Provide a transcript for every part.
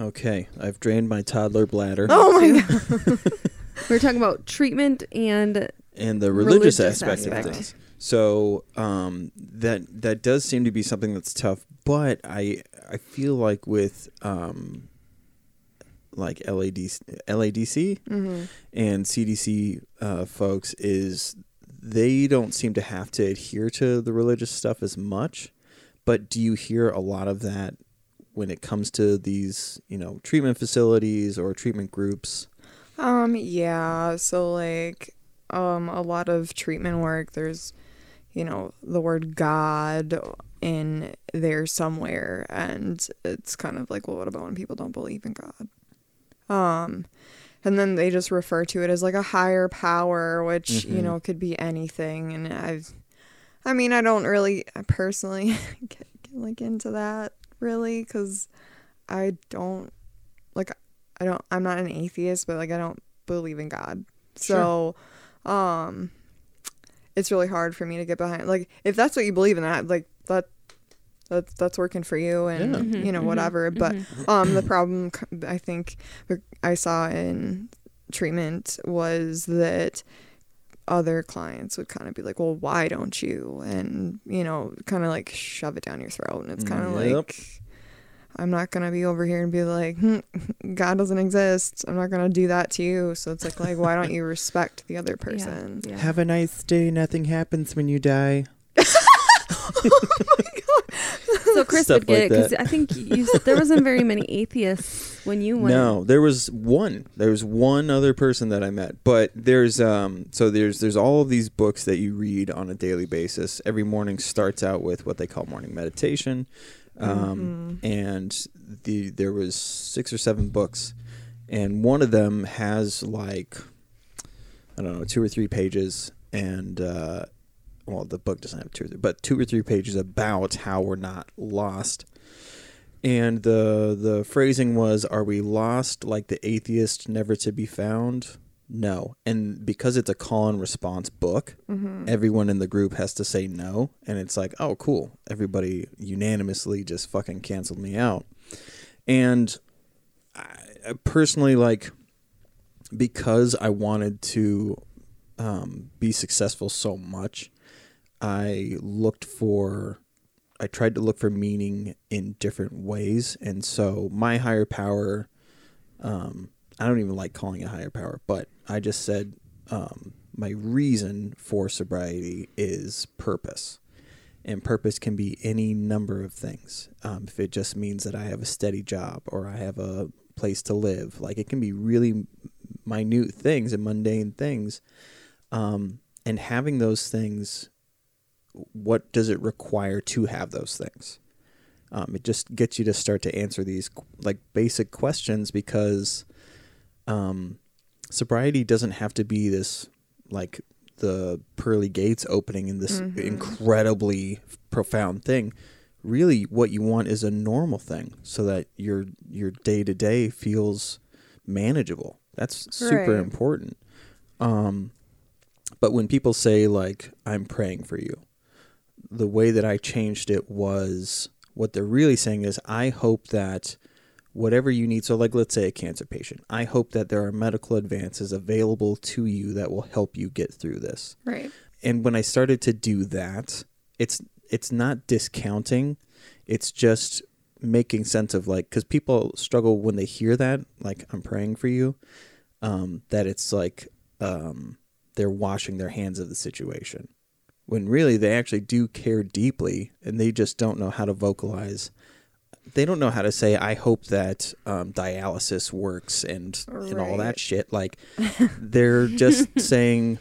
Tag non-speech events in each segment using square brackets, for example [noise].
Okay, I've drained my toddler bladder Oh my god. [laughs] We are talking about treatment and and the religious, religious aspect, aspect. of things. So um, that that does seem to be something that's tough, but I I feel like with um, like LADC, LADC hmm and CDC uh, folks is they don't seem to have to adhere to the religious stuff as much. But do you hear a lot of that when it comes to these, you know, treatment facilities or treatment groups? Um, yeah. So like, um, a lot of treatment work. There's, you know, the word God in there somewhere, and it's kind of like, well, what about when people don't believe in God? Um, and then they just refer to it as like a higher power, which you Mhm. know could be anything. And I've, I mean, I don't really I personally [laughs] get, get like into that really because I don't like I don't I'm not an atheist, but like I don't believe in God. So um it's really hard for me to get behind like if that's what you believe in that like that that's that's working for you and Yeah. Mhm, you know mhm, whatever but mhm. um the problem I think I saw in treatment was that other clients would kind of be like well why don't you and you know kind of like shove it down your throat and it's kind of Yep. like I'm not gonna be over here and be like, hmm, God doesn't exist. I'm not gonna do that to you. So it's like, like, why don't you [laughs] respect the other person? Yeah. Have a nice day. Nothing happens when you die. So Chris Stuff would get like it because. I think you said there wasn't very many atheists when you went. No, there was one. There was one other person that I met, but there's um. So there's there's all of these books that you read on a daily basis. Every morning starts out with what they call morning meditation, um, and the there was six or seven books, and one of them has like I don't know two or three pages, and uh, well the book doesn't have two or three, but two or three pages about how we're not lost. And the the phrasing was are we lost like the atheist never to be found? No. And because it's a call and response book Mm-hmm. everyone in the group has to say no. And it's like oh cool. Everybody unanimously just fucking canceled me out. And I, I personally like because i wanted to um, be successful so much i looked for I tried to look for meaning in different ways, and so my higher power, um, I don't even like calling it higher power, but I just said um, my reason for sobriety is purpose, and purpose can be any number of things. Um, if it just means that I have a steady job or I have a place to live, like it can be really minute things and mundane things, um, and having those things what does it require to have those things? Um, it just gets you to start to answer these like basic questions because um, sobriety doesn't have to be this like the pearly gates opening in this Mhm. incredibly profound thing. Really, what you want is a normal thing so that your your day to day feels manageable. That's super Right. important. Um, but when people say like I'm praying for you, the way that I changed it was what they're really saying is I hope that whatever you need so like let's say a cancer patient I hope that there are medical advances available to you that will help you get through this Right. and when I started to do that, it's it's not discounting, it's just making sense of like because people struggle when they hear that like I'm praying for you, um, that it's like um, they're washing their hands of the situation, when really they actually do care deeply and they just don't know how to vocalize. They don't know how to say I hope that um, dialysis works and and all Right. that shit. Like [laughs] they're just saying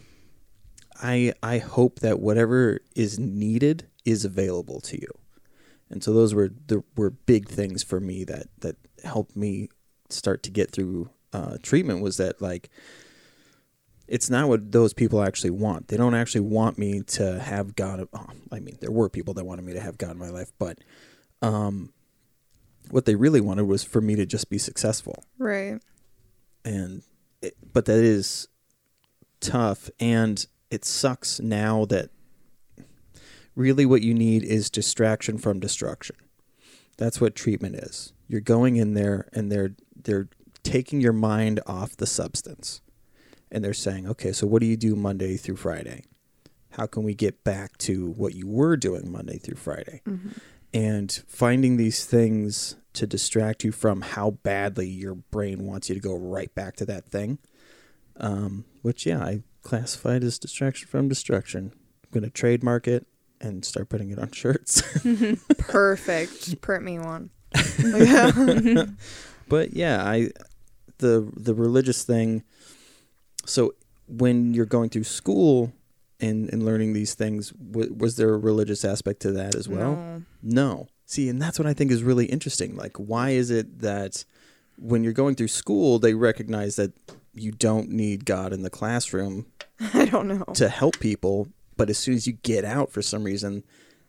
I I hope that whatever is needed is available to you. And so those were the were big things for me that that helped me start to get through uh, treatment was that like it's not what those people actually want. They don't actually want me to have God. Oh, I mean, there were people that wanted me to have God in my life, but um, what they really wanted was for me to just be successful Right. and it, but that is tough and it sucks now that really what you need is distraction from destruction That's what treatment is. You're going in there and they're they're taking your mind off the substance. And they're saying, "Okay, so what do you do Monday through Friday? How can we get back to what you were doing Monday through Friday?" Mm-hmm. And finding these things to distract you from how badly your brain wants you to go right back to that thing. Um, which yeah, I classified as distraction from destruction. I'm gonna trademark it and start putting it on shirts. [laughs] [laughs] Perfect. Print me one. [laughs] but yeah, I the the religious thing. So when you're going through school and and learning these things, w- was there a religious aspect to that as well? No. No. See, and that's what I think is really interesting. Like, why is it that when you're going through school, they recognize that you don't need God in the classroom [laughs] I don't know. to help people, but as soon as you get out, for some reason,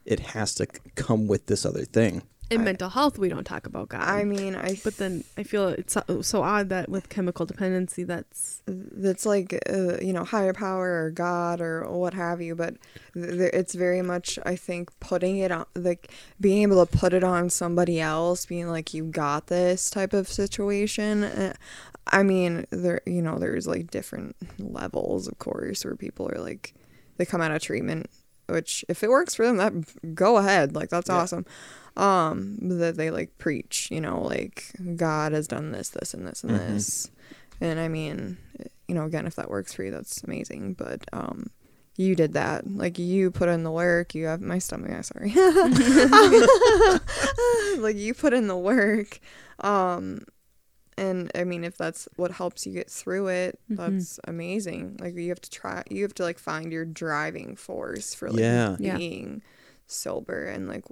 it has to c- come with this other thing. In I- mental health, we don't talk about God. I mean, I but then I feel it's so, so odd that with chemical dependency, that's that's like uh, you know higher power or god or what have you but th- th- it's very much i think putting it on like being able to put it on somebody else being like you got this type of situation uh, i mean there you know there's like different levels of course where people are like they come out of treatment which if it works for them that go ahead like that's Yeah. awesome um that they like preach you know like god has done this this and this and Mhm. this and I mean, you know, again, if that works for you, that's amazing. But um, you did that. Like you put in the work. You have my stomach. I'm sorry. [laughs] [laughs] like you put in the work. Um, and I mean, if that's what helps you get through it, Mhm. that's amazing. Like you have to try. You have to like find your driving force for like Yeah. Yeah. being sober and like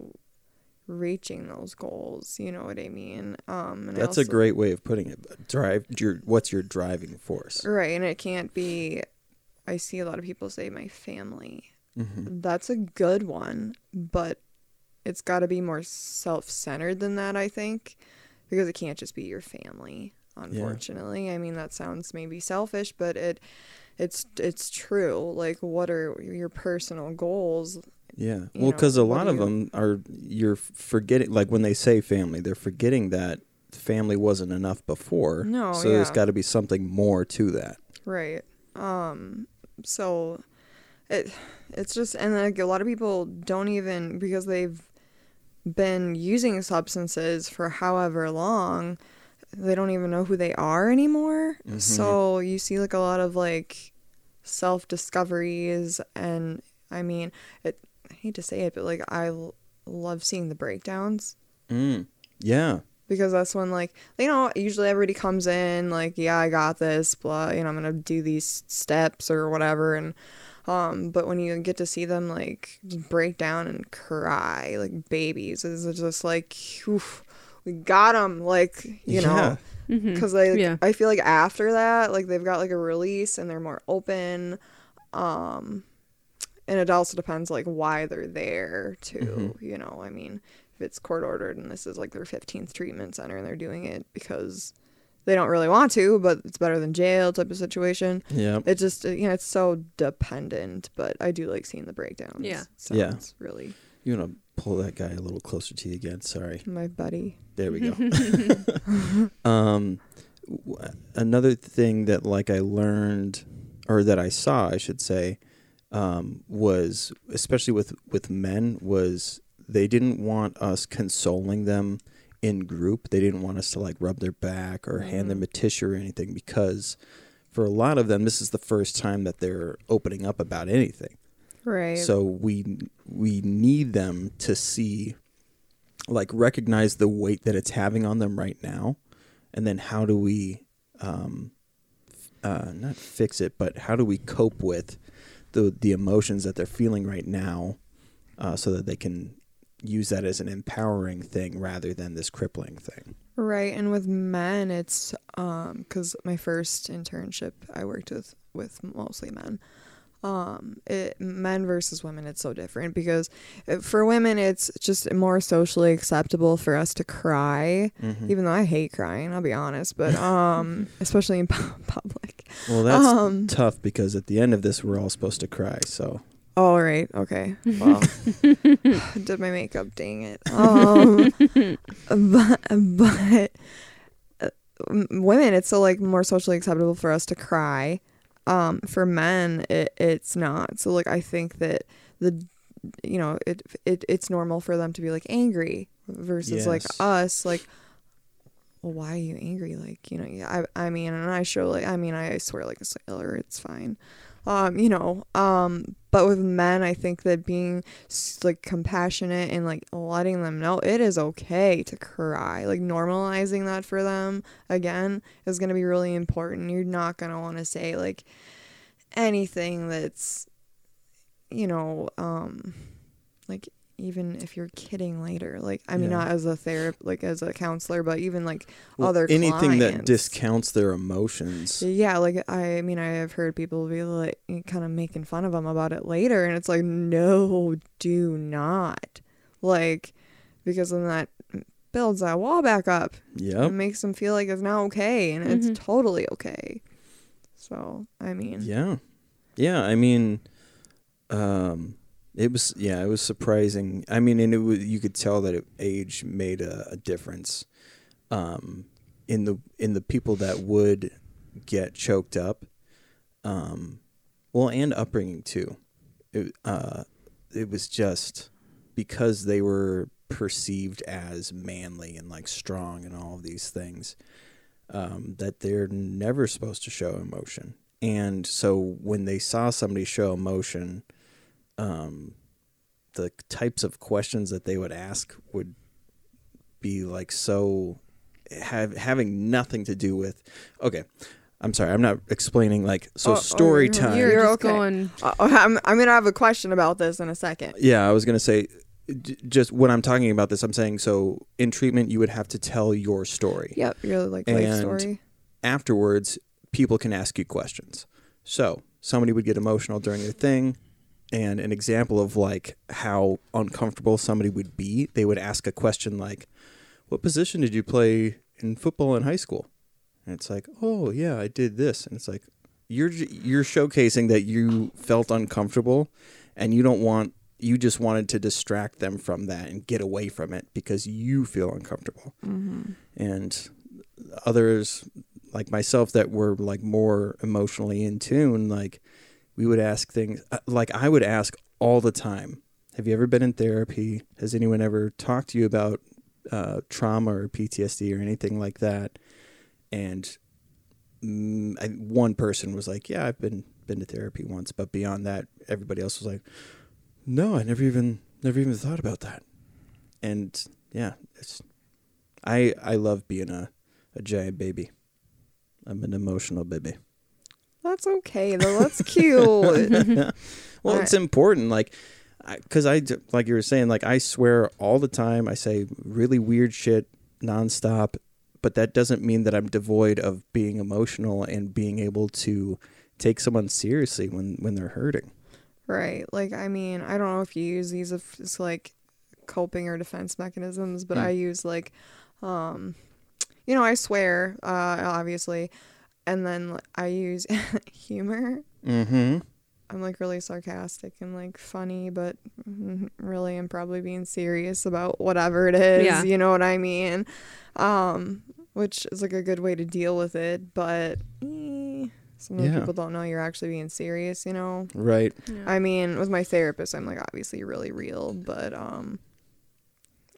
reaching those goals. You know what I mean? Um, and I That's a great way of putting it. Drive your what's your driving force? Right, and it can't be. I see a lot of people say my family. hmm That's a good one, but it's got to be more self-centered than that. I think because it can't just be your family. Unfortunately, I mean that sounds maybe selfish, but it it's it's true. Like, what are your personal goals? Yeah. Well, because a lot of you- them are you're forgetting. Like when they say family, they're forgetting that family wasn't enough before. No, So there's got to be something more to that. Right. Um so it it's just and like a lot of people don't even because they've been using substances for however long they don't even know who they are anymore. Mhm. So you see like a lot of like self discoveries and I mean it I hate to say it but like I l- love seeing the breakdowns Mm. Yeah. because that's when like you know usually everybody comes in like yeah i got this blah you know i'm gonna do these steps or whatever and um but when you get to see them like break down and cry like babies it's just like oof, we got them like you know Mhm. because like Yeah. i feel like after that like they've got like a release and they're more open um and it also depends like why they're there too Mhm. you know i mean if it's court ordered and this is like their 15th treatment center and they're doing it because they don't really want to but it's better than jail type of situation Yeah. it just you know it's so dependent but i do like seeing the breakdowns Yeah. so Yeah. it's really You want to pull that guy a little closer to you again? Sorry. my buddy There we go. [laughs] [laughs] um, w- another thing that like I learned, or that I saw, I should say, um, was especially with with men was they didn't want us consoling them in group. They didn't want us to like rub their back or hand them a tissue or anything because for a lot of them this is the first time that they're opening up about anything. right So we we need them to see like recognize the weight that it's having on them right now and then how do we um uh not fix it but how do we cope with the the emotions that they're feeling right now uh so that they can use that as an empowering thing rather than this crippling thing. Right, and with men, it's um because my first internship, I worked with with mostly men. Um, it men versus women, it's so different because for women, it's just more socially acceptable for us to cry, Mhm. even though I hate crying. I'll be honest, but [laughs] um, especially in [laughs] pu- public. Well, that's um, tough because at the end of this we're all supposed to cry. So Oh right, okay. Well, [laughs] did my makeup? Dang it. Um, [laughs] but but uh, women, it's so like more socially acceptable for us to cry. Um, for men, it, it's not. So like, I think that the, you know, it, it it's normal for them to be like angry versus like us, like. Well, why are you angry? Like, you know, yeah, I, I mean, and I show like, I mean, I swear like a sailor, it's fine um you know um but with men i think that being like compassionate and like letting them know it is okay to cry like normalizing that for them again is going to be really important. You're not going to want to say like anything that's you know um like even if you're kidding later like i mean Yeah. not as a therapist like as a counselor but even like Well, other anything that discounts their emotions. Yeah, like I mean, I have heard people be like kind of making fun of them about it later, and it's like, no, do not, like, because then that builds that wall back up. Yeah, It makes them feel like it's not okay, and Mhm. it's totally okay. So I mean, Yeah. Yeah, I mean um it was yeah, it was surprising. I mean, and it was, you could tell that it, age made a, a difference um in the in the people that would get choked up. Um well, and upbringing too. It uh it was just because they were perceived as manly and like strong and all of these things um, that they're never supposed to show emotion. And so when they saw somebody show emotion, um, the types of questions that they would ask would be like so have having nothing to do with okay i'm sorry i'm not explaining like so Oh, oh, story you're- time You're, You're okay. going. Uh, I'm I'm gonna have a question about this in a second. yeah i was gonna say d- just when i'm talking about this i'm saying so in treatment you would have to tell your story Yep, your like life And- story. afterwards, people can ask you questions. So somebody would get emotional during their thing, and an example of like how uncomfortable somebody would be, they would ask a question like, "What position did you play in football in high school?" And it's like, "Oh yeah, I did this," and it's like, you're you're showcasing that you felt uncomfortable, and you don't want you just wanted to distract them from that and get away from it because you feel uncomfortable Mm-hmm. and others like myself that were like more emotionally in tune like we would ask things uh, like i would ask all the time have you ever been in therapy has anyone ever talked to you about uh, trauma or ptsd or anything like that and mm, I, one person was like yeah i've been been to therapy once but beyond that everybody else was like no i never even never even thought about that and yeah it's i i love being a a giant baby. I'm an emotional baby. That's okay though. That's cute. [laughs] well, Alright. it's important, like, because I, like you were saying, like I swear all the time. I say really weird shit nonstop, but that doesn't mean that I'm devoid of being emotional and being able to take someone seriously when when they're hurting. Right. Like, I mean, I don't know if you use these as like coping or defense mechanisms, but Hmm. I use like, um, you know, I swear, uh, obviously, and then I use [laughs] humor. Mm-hmm. I'm like really sarcastic and like funny, but mm, really I'm probably being serious about whatever it is. Yeah. You know what I mean? Um, which is like a good way to deal with it, but eh, sometimes Yeah. people don't know you're actually being serious. You know? Right. I mean, with my therapist, I'm like obviously really real, but um,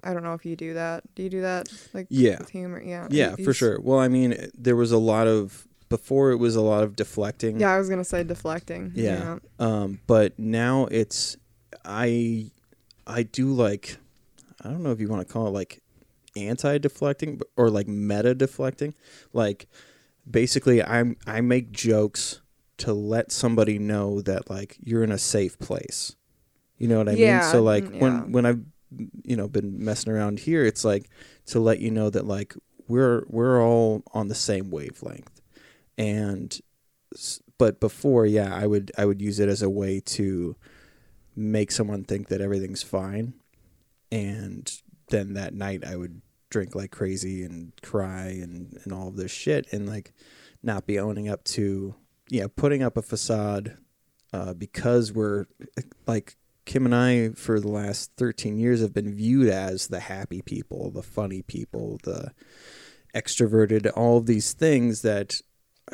I don't know if you do that. Do you do that? Like Yeah. with humor? Yeah. Yeah, You- for sure. Well, I mean, there was a lot of before. It was a lot of deflecting. Yeah, I was gonna say deflecting. Yeah. Um, but now it's I I do like I don't know if you want to call it like anti deflecting or like meta deflecting. Like basically I'm I make jokes to let somebody know that like you're in a safe place. You know what I mean? Yeah, So like mm, yeah. when when I've you know been messing around here it's like to let you know that like we're we're all on the same wavelength. And but before yeah i would i would use it as a way to make someone think that everything's fine. And then that night i would drink like crazy and cry and and all of this shit and like not be owning up to yeah putting up a facade uh, because we're like Kim and I for the last 13 years have been viewed as the happy people, the funny people, the extroverted, all of these things that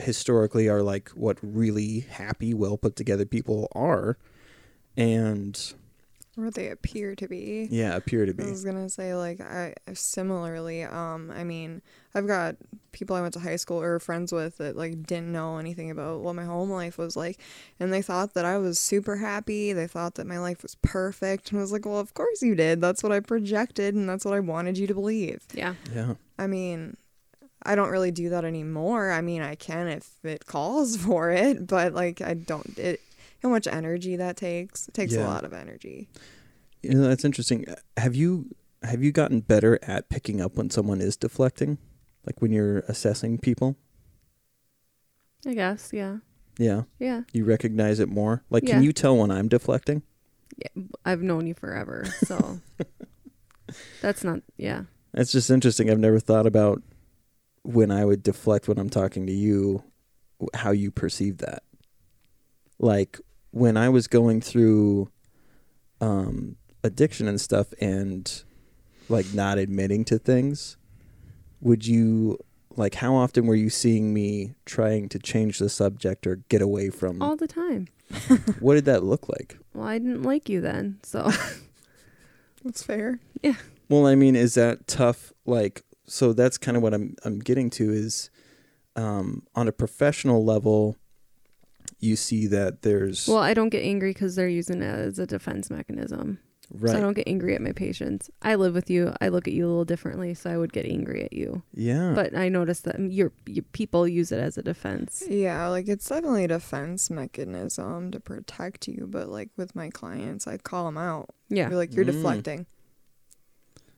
historically are like what really happy, well put together people are. And Or they appear to be. yeah, appear to be. I was gonna say like I similarly. Um, I mean, I've got people I went to high school or friends with that like didn't know anything about what my home life was like, and they thought that I was super happy. They thought that my life was perfect, and I was like, well, of course you did. That's what I projected, and that's what I wanted you to believe. Yeah. Yeah. I mean, I don't really do that anymore. I mean, I can if it calls [laughs] for it, but like I don't. It how much energy that takes? It takes a lot of energy. You know, that's interesting. Have you have you gotten better at picking up when someone is deflecting? Like when you're assessing people? I guess. Yeah. Yeah. Yeah. You recognize it more? Like Yeah. can you tell when I'm deflecting? yeah. I've known you forever, so [laughs] that's not. Yeah. It's just interesting. I've never thought about when I would deflect when I'm talking to you, how you perceive that. Like when I was going through um, addiction and stuff and like not admitting to things, would you like how often were you seeing me trying to change the subject or get away from All the time. [laughs] what did that look like? Well, I didn't like you then, so That's fair. Yeah well, I mean, is that tough? Like, so that's kind of what I'm I'm getting to is, um, on a professional level, you see that there's well, I don't get angry because they're using it as a defense mechanism. right, So I don't get angry at my patients. I live with you. I look at you a little differently, so I would get angry at you. yeah, But I noticed that your, your people use it as a defense. Yeah, like it's definitely a defense mechanism to protect you, but like with my clients, I call them out. Yeah. You're like, you're Mm. deflecting.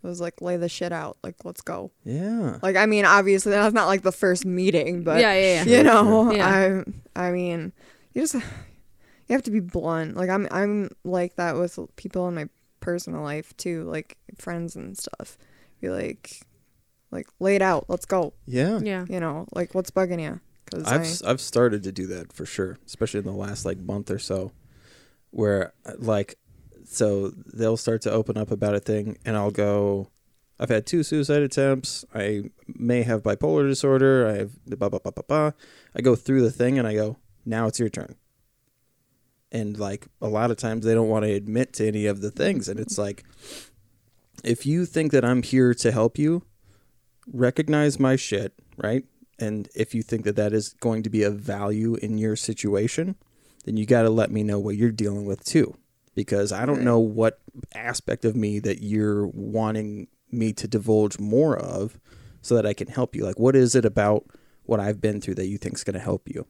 I was like, lay the shit out. Like, let's go. yeah, Like, I mean, obviously that's not like the first meeting, but yeah, yeah, yeah. you know, Yeah. I, I mean, you just, you have to be blunt. Like, I'm, I'm like that with people in my personal life too, like friends and stuff. Be like, like, lay it out. Let's go. yeah. Yeah. You know, like, what's bugging you? Because I've I've started to do that for sure, especially in the last like month or so, where uh, like, so they'll start to open up about a thing, and I'll go. I've had two suicide attempts. I may have bipolar disorder. I have the blah blah blah blah blah. I go through the thing and I go, now it's your turn. And like a lot of times they don't want to admit to any of the things, and it's like, if you think that I'm here to help you, recognize my shit, right? And if you think that that is going to be of value in your situation, then you got to let me know what you're dealing with too. Because I don't Right. know what aspect of me that you're wanting me to divulge more of so that I can help you. Like, what is it about what I've been through that you think is going to help you?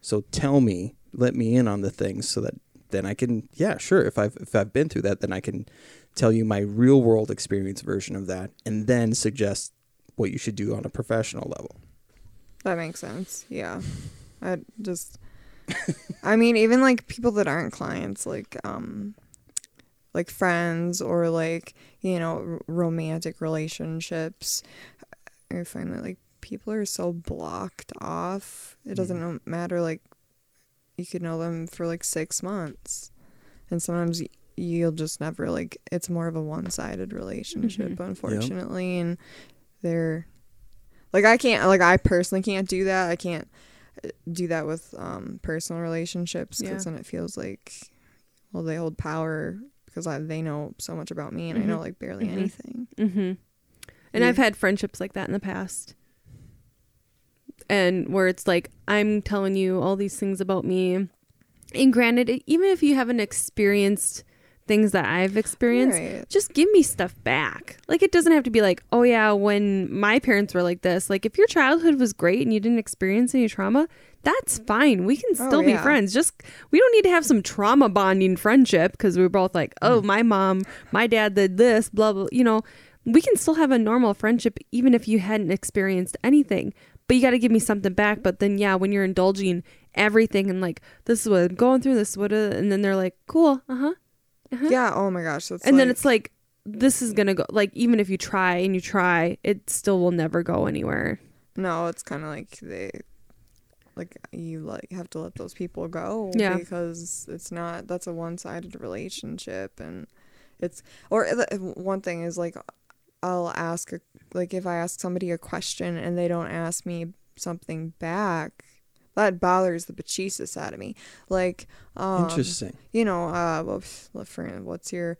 So tell me, let me in on the things so that then I can, yeah, sure. If I've if I've been through that, then I can tell you my real world experience version of that, and then suggest what you should do on a professional level. That makes sense. Yeah. I just I mean even like people that aren't clients like um like friends or like, you know, r- romantic relationships. I find that like people are so blocked off. It mm. doesn't no- matter like you could know them for like 6 months. And sometimes y- you'll just never like it's more of a one-sided relationship mm-hmm. unfortunately and they're like I can't like I personally can't do that. I can't do that with um personal relationships Yeah. because then it feels like well they hold power because I, they know so much about me and I know Mhm. like barely Mhm. anything. Mm-hmm. And Yeah. I've had friendships like that in the past. And where it's like, I'm telling you all these things about me. And granted, even if you haven't experienced things that I've experienced, Right. just give me stuff back. Like, it doesn't have to be like, oh, yeah, when my parents were like this. Like, if your childhood was great and you didn't experience any trauma, that's fine. We can Oh, still be friends. Just, we don't need to have some trauma bonding friendship because we're both like, oh, my mom, my dad did this, blah, blah. You know, we can still have a normal friendship even if you hadn't experienced anything. But you got to give me something back. But then, yeah, when you're indulging everything and like, this is what I'm going through, this is what, uh, and then they're like, cool, uh huh. Uh-huh. Yeah, oh my gosh, that's and then it's like, this is going to go, like, even if you try and you try, it still will never go anywhere. no, it's kind of like they like you like have to let those people go Yeah. because it's not that's a one-sided relationship and it's or one thing is like I'll ask a, like if I ask somebody a question and they don't ask me something back that bothers the bejesus out of me like um Interesting. you know uh well, f- for what's your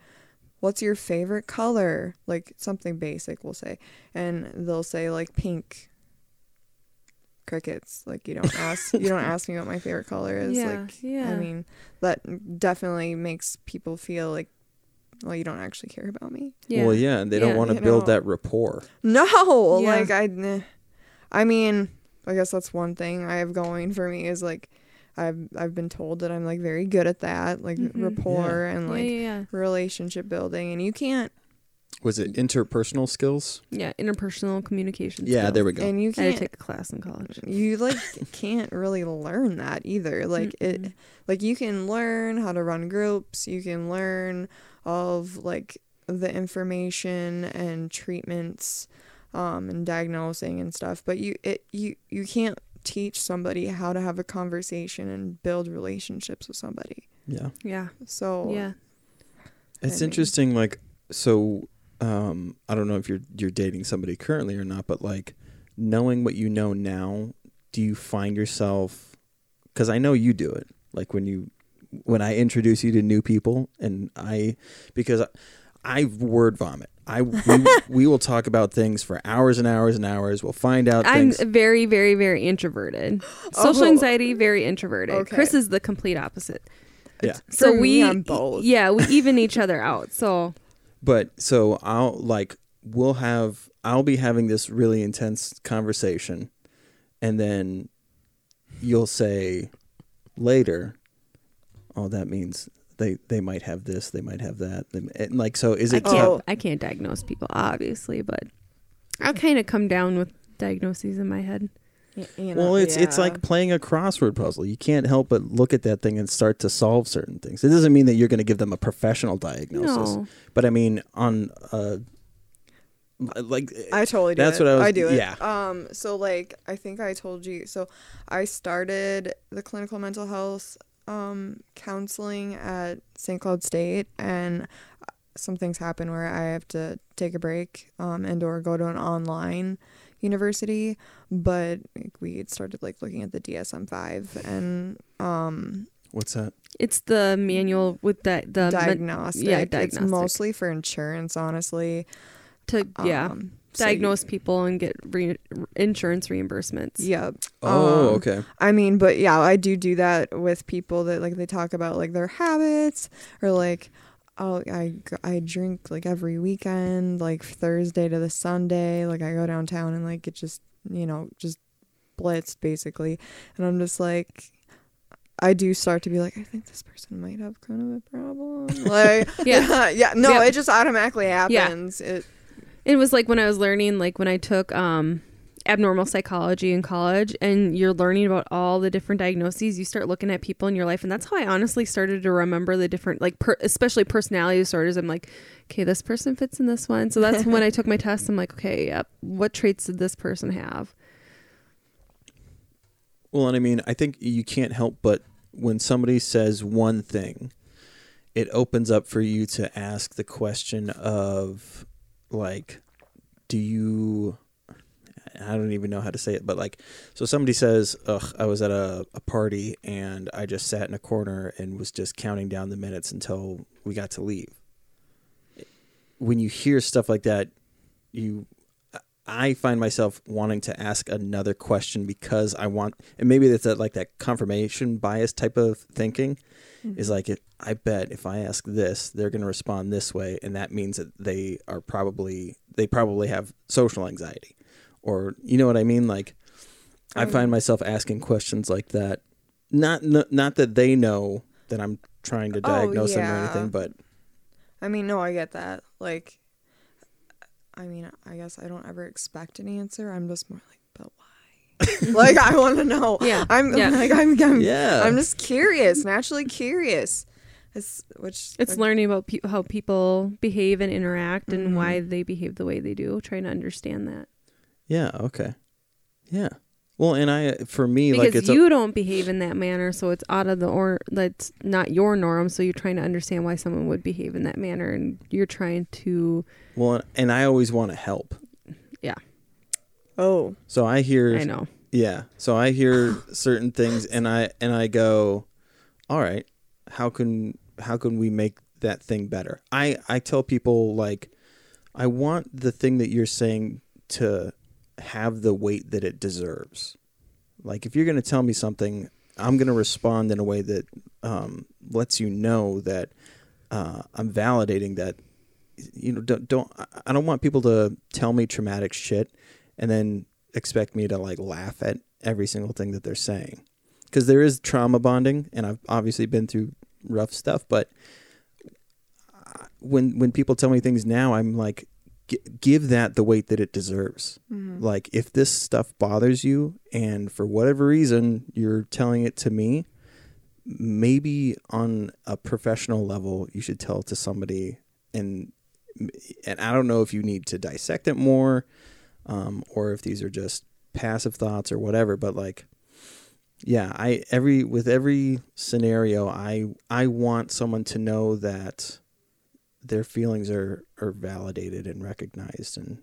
what's your favorite color like something basic we'll say and they'll say like pink crickets like you don't ask [laughs] you don't ask me what my favorite color is Yeah, like yeah. i mean that definitely makes people feel like well you don't actually care about me Yeah. Well, yeah, and they don't want to build know. that rapport. no Yeah. like i i mean i guess that's one thing i have going for me is like i've i've been told that i'm like very good at that like Mhm. rapport and like yeah, yeah. relationship building and you can't Was it interpersonal skills? Yeah, interpersonal communication. Yeah, skills. there we go. and you I had to can't take a class in college. you like can't really learn that either like it Mm-mm. like you can learn how to run groups you can learn all of like the information and treatments um and diagnosing and stuff but you it you you can't teach somebody how to have a conversation and build relationships with somebody Yeah. Yeah, so yeah. It's I mean- interesting, like so. Um, I don't know if you're you're dating somebody currently or not, but like knowing what you know now, do you find yourself? Because I know you do it. Like when you when I introduce you to new people, and I because I, I word vomit. I we, we will talk about things for hours and hours and hours. We'll find out I'm things. very, very, very introverted. Social Oh. anxiety, very introverted. Okay. Chris is the complete opposite. Yeah. So For we, me, I'm both. yeah, we even each other out. So But so I'll like we'll have I'll be having this really intense conversation and then you'll say later oh that means they they might have this they might have that and like so is I it can't, Oh. I can't diagnose people, obviously, but I'll kind of come down with diagnoses in my head. you know, well it's it's like playing a crossword puzzle you can't help but look at that thing and start to solve certain things it doesn't mean that you're going to give them a professional diagnosis No, but i mean on uh like I totally do That's it. what I was- I do it. yeah. Um. So like, I think I told you. So I started the clinical mental health um counseling at St. Cloud State, and some things happen where I have to take a break um and or go to an online university. But like, we started like looking at the DSM five and um what's that it's the manual with that the men- diagnostic. yeah, It's mostly for insurance, honestly. to yeah Um, so you- diagnose people and get re- insurance reimbursements. Yeah. oh Um, okay I mean, but yeah, I do do that with people that like they talk about like their habits or like oh I g- I drink like every weekend like Thursday to the Sunday like I go downtown and like it just you know just blitzed basically and I'm just like I do start to be like I think this person might have kind of a problem [laughs] like Yeah. [laughs] yeah no Yeah. it just automatically happens it It was like when I was learning, like when I took um, abnormal psychology in college, and you're learning about all the different diagnoses. You start looking at people in your life, and that's how I honestly started to remember the different, like, per- especially personality disorders. I'm like, okay, this person fits in this one. So that's when I took my test. I'm like, okay, yep. What traits did this person have? Well, and I mean, I think you can't help but when somebody says one thing, it opens up for you to ask the question of, like, do you. I don't even know how to say it, but like, so somebody says, Ugh, I was at a, a party and I just sat in a corner and was just counting down the minutes until we got to leave. When you hear stuff like that, you I find myself wanting to ask another question because I want, and maybe it's that like that confirmation bias type of thinking. Mm-hmm. Is like, it, I bet if I ask this, they're going to respond this way, and that means that they are probably they probably have social anxiety, or you know what I mean. Like, I find myself asking questions like that. Not n- not that they know that I'm trying to Oh, diagnose them or anything, but I mean, no, I get that. Like, I mean, I guess I don't ever expect an answer. I'm just more like, but why? [laughs] like, I want to know. Yeah, I'm yeah. like, I'm, I'm, yeah, I'm just curious, naturally curious. It's which It's learning about pe- how people behave and interact and Mhm. why they behave the way they do, trying to understand that. Yeah. Okay. Yeah. Well, and I for me because like it's you a, don't behave in that manner, so it's out of the or that's not your norm. So you're trying to understand why someone would behave in that manner, and you're trying to. well, and I always want to help. Yeah. Oh, So I hear I know. Yeah. So I hear certain things and I and I go, "All right, how can how can we make that thing better?" I I tell people like I want the thing that you're saying to have the weight that it deserves. Like if you're going to tell me something, I'm going to respond in a way that um, lets you know that uh, I'm validating that you know don't don't I- don't want people to tell me traumatic shit and then expect me to like laugh at every single thing that they're saying because there is trauma bonding and I've obviously been through rough stuff but when when people tell me things now I'm like gi- give that the weight that it deserves Mm-hmm. like if this stuff bothers you and for whatever reason you're telling it to me maybe on a professional level you should tell it to somebody and and I don't know if you need to dissect it more um, or if these are just passive thoughts or whatever but like yeah I every with every scenario I I want someone to know that their feelings are are validated and recognized and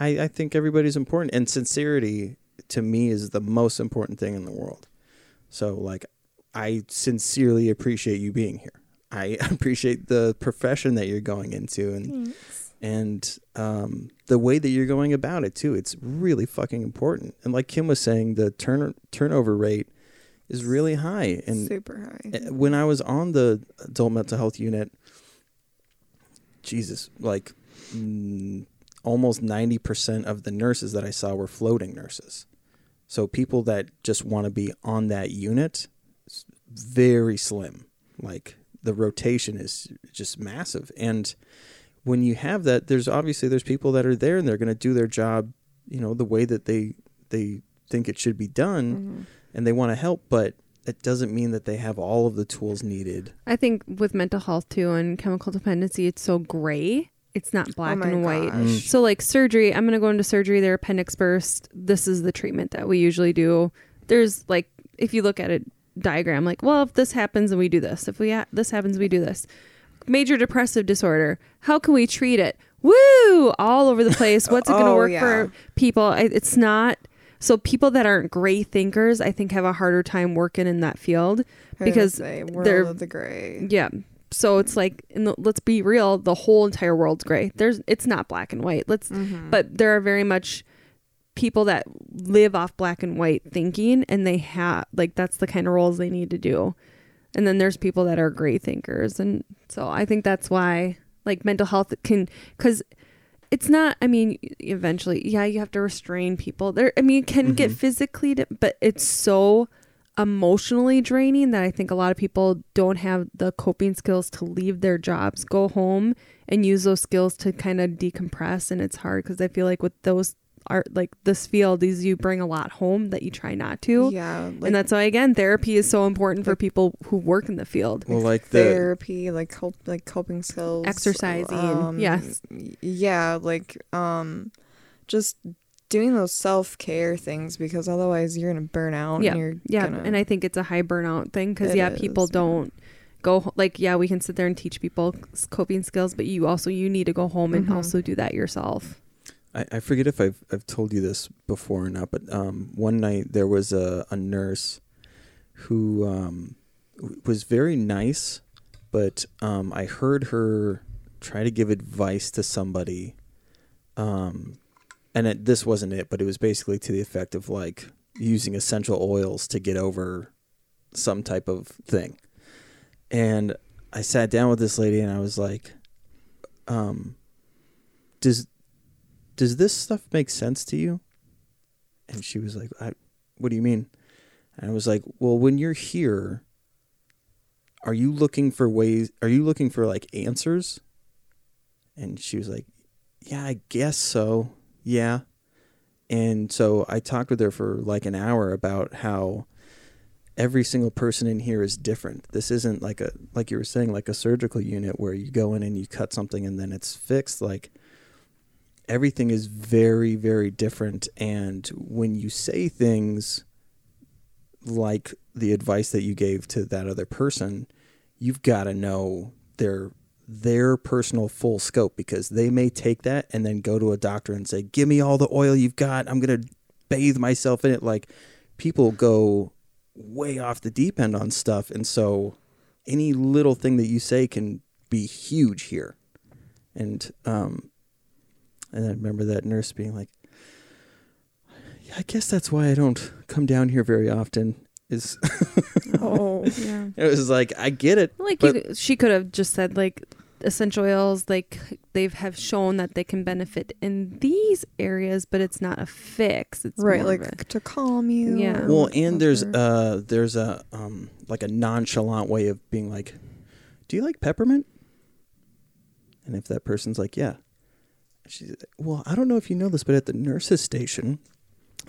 I, I think everybody's important and sincerity to me is the most important thing in the world so like I sincerely appreciate you being here. I [laughs] appreciate the profession that you're going into and and um, the way that you're going about it too. It's really fucking important. And like Kim was saying, the turn turnover rate is really high. And super high. uh, when I was on the adult mental health unit, Jesus, like mm, almost ninety percent of the nurses that I saw were floating nurses. So people that just want to be on that unit, very slim. Like the rotation is just massive, and when you have that, there's obviously there's people that are there and they're going to do their job, you know, the way that they they think it should be done, Mm-hmm. and they want to help, but it doesn't mean that they have all of the tools needed. I think with mental health too and chemical dependency, it's so gray. It's not black oh and white. gosh. So like surgery, I'm gonna go into surgery. Their appendix burst. This is the treatment that we usually do. There's like if you look at a diagram, like well, if this happens, and we do this. If we ha- this happens, we do this. Major depressive disorder. How can we treat it? Woo! All over the place. What's it gonna Oh, work yeah. for people? It's not. So people that aren't gray thinkers, I think, have a harder time working in that field I was gonna because they're- the gray. yeah. So it's like, in the, let's be real, the whole entire world's gray. There's, it's not black and white. Let's, Mm-hmm. but there are very much people that live off black and white thinking, and they have like that's the kind of roles they need to do. And then there's people that are gray thinkers, and so I think that's why like mental health can because it's not i mean eventually yeah you have to restrain people. There i mean it can get Mhm. physically but it's so emotionally draining that i think a lot of people don't have the coping skills to leave their jobs go home and use those skills to kind of decompress. And it's hard because i feel like with those art like this field these you bring a lot home that you try not to Yeah, like and that's why again therapy is so important for people who work in the field Well, like the therapy, like cop- like coping skills, Exercising, yes. yeah, like um, just doing those self care things because otherwise you're gonna burn out. Yeah, and you're Yeah, gonna, and I think it's a high burnout thing because It yeah, people don't go like yeah, we can sit there and teach people coping skills, but you also you need to go home and Mhm. also do that yourself. I, I forget if I've I've told you this before or not, but um, one night there was a, a nurse who um, was very nice, but um, I heard her try to give advice to somebody, um, and it, this wasn't it, but it was basically to the effect of like using essential oils to get over some type of thing, and I sat down with this lady and I was like, um, does does this stuff make sense to you? And she was like, what do you mean? And I was like, well, when you're here, are you looking for ways, are you looking for like answers? And she was like, yeah, I guess so. Yeah. And so I talked with her for like an hour about how every single person in here is different. This isn't like a, like you were saying, like a surgical unit where you go in and you cut something and then it's fixed. Like, everything is very very different. And when you say things like the advice that you gave to that other person you've got to know their their personal full scope because they may take that and then go to a doctor and say give me all the oil you've got. I'm going to bathe myself in it. Like people go way off the deep end on stuff. And so any little thing that you say can be huge here. And um and I remember that nurse being like, "Yeah, I guess that's why I don't come down here very often." Is [laughs] Oh, Yeah. it was like I get it, Like but you, she could have just said like essential oils like they have have shown that they can benefit in these areas, but it's not a fix. It's right, like a- to calm you. Yeah. well, and there's whatever. uh there's a um like a nonchalant way of being like, "Do you like peppermint?" And if that person's like, "Yeah," she's well, I don't know if you know this, but at the nurses' station,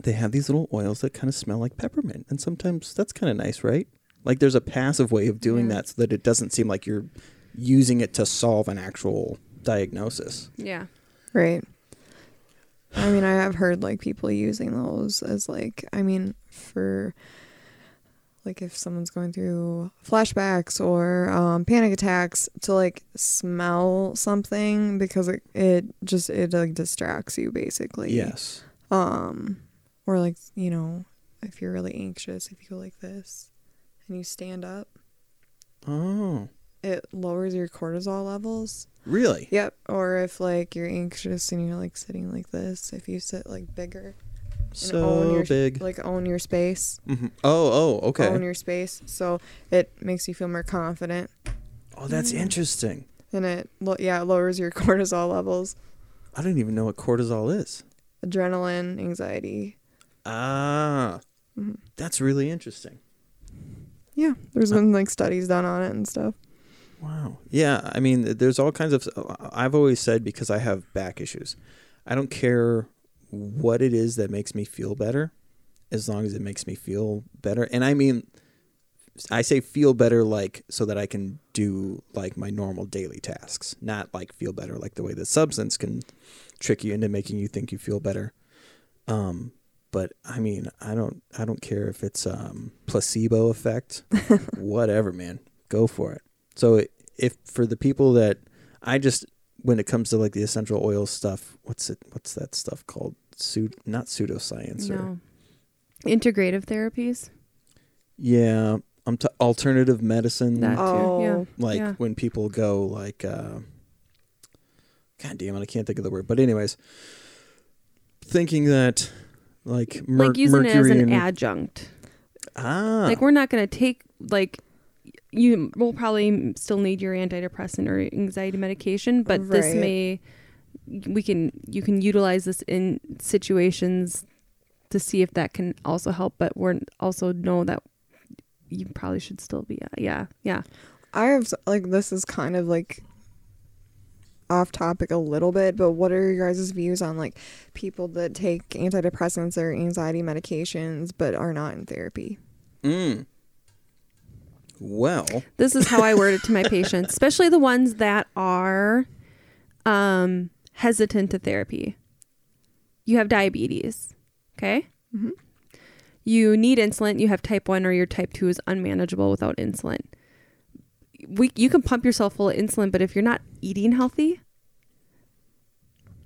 they have these little oils that kind of smell like peppermint, and sometimes that's kind of nice, right? Like there's a passive way of doing Yeah. that so that it doesn't seem like you're using it to solve an actual diagnosis. yeah. Right. I mean, I have heard like people using those as like, I mean, for like if someone's going through flashbacks or um, panic attacks to like smell something because it, it just it like distracts you basically. Yes. Um, or like you know, if you're really anxious, if you go like this and you stand up, Oh, it lowers your cortisol levels. really? Yep. Or if like you're anxious and you're like sitting like this, if you sit like bigger, So your- big. like own your space, Mhm. Oh, oh, okay. own your space, so it makes you feel more confident, Oh, that's Mm. interesting. and it yeah it lowers your [laughs] cortisol levels, I didn't even know what cortisol is. adrenaline, anxiety. Ah, Mhm. that's really interesting. Yeah, there's been like studies done on it and stuff. Wow. Yeah, I mean, there's all kinds of. I've always said because I have back issues, I don't care what it is that makes me feel better, as long as it makes me feel better. And I mean, I say feel better like so that I can do like my normal daily tasks, not like feel better like the way the substance can trick you into making you think you feel better. Um, but I mean, I don't, I don't care if it's um placebo effect, [laughs] whatever, man, go for it. So if for the people that I just when it comes to like the essential oil stuff, what's it? What's that stuff called? Pseudo, not pseudoscience or Integrative therapies. yeah, um, t- alternative medicine. That too. Oh. Yeah. like yeah. when people go like uh god damn it i can't think of the word but anyways thinking that like mer- like using it as an and- adjunct. ah Like we're not going to take like you will probably still need your antidepressant or anxiety medication, but this may we can you can utilize this in situations to see if that can also help. But we're also know that you probably should still be uh, yeah yeah I have like this is kind of like off topic a little bit, but what are your guys' views on like people that take antidepressants or anxiety medications but are not in therapy? mm. well this is how I word it to my patients, especially the ones that are um, hesitant to therapy. You have diabetes, okay? Mhm. You need insulin. You have type one, or your type two is unmanageable without insulin. We you can pump yourself full of insulin, but if you're not eating healthy,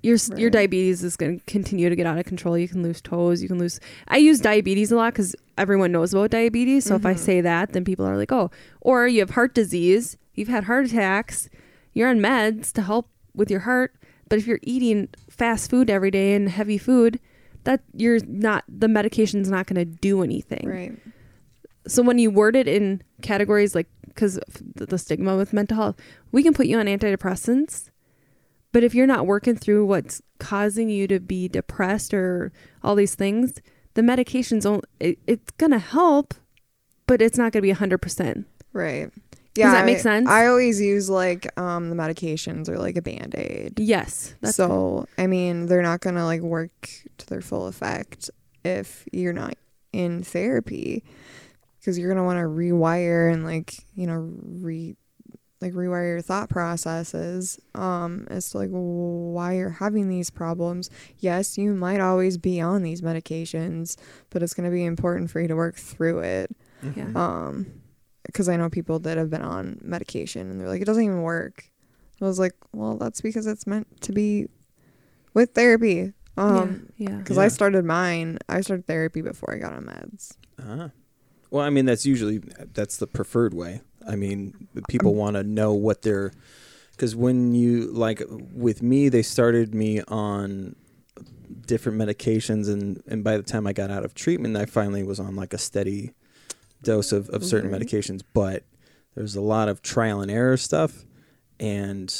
your s your diabetes is going to continue to get out of control. You can lose toes. You can lose. I use diabetes a lot because everyone knows about diabetes. So if I Mhm. say that, then people are like, "Oh," or you have heart disease. You've had heart attacks. You're on meds to help with your heart. But if you're eating fast food every day and heavy food, that you're not the medication's not going to do anything. Right. So when you word it in categories like because the stigma with mental health, we can put you on antidepressants, but if you're not working through what's causing you to be depressed or all these things, the medication's only, it, it's gonna help, but it's not gonna be hundred percent. Right. Yeah. that make I- sense? I always use like um the medications or like a band aid. Yes, that's so I mean they're not gonna like work to their full effect if you're not in therapy because you're gonna want to rewire and like you know re like rewire your thought processes um as to like why you're having these problems yes you might always be on these medications but it's going to be important for you to work through it Yeah. um because i know people that have been on medication and they're like it doesn't even work i was like well that's because it's meant to be with therapy um yeah. because Yeah. i started mine i started therapy before i got on meds Ah. Well, I mean, that's usually that's the preferred way. I mean, people want to know what they're because when you like with me, they started me on different medications, and and by the time I got out of treatment, I finally was on like a steady dose of, of certain Mhm. medications. But there's a lot of trial and error stuff, and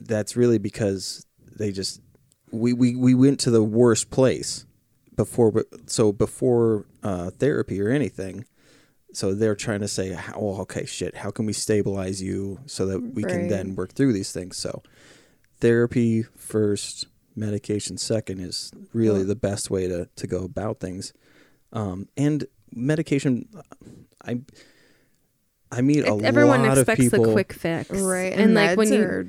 that's really because they just we we, we went to the worst place before so before uh, therapy or anything so they're trying to say well okay shit how can we stabilize you so that we can then work through these things so therapy first medication second is really Well- the best way to, to go about things um, and medication i i meet a Everyone lot of expects people the quick fix, right And, like when you are-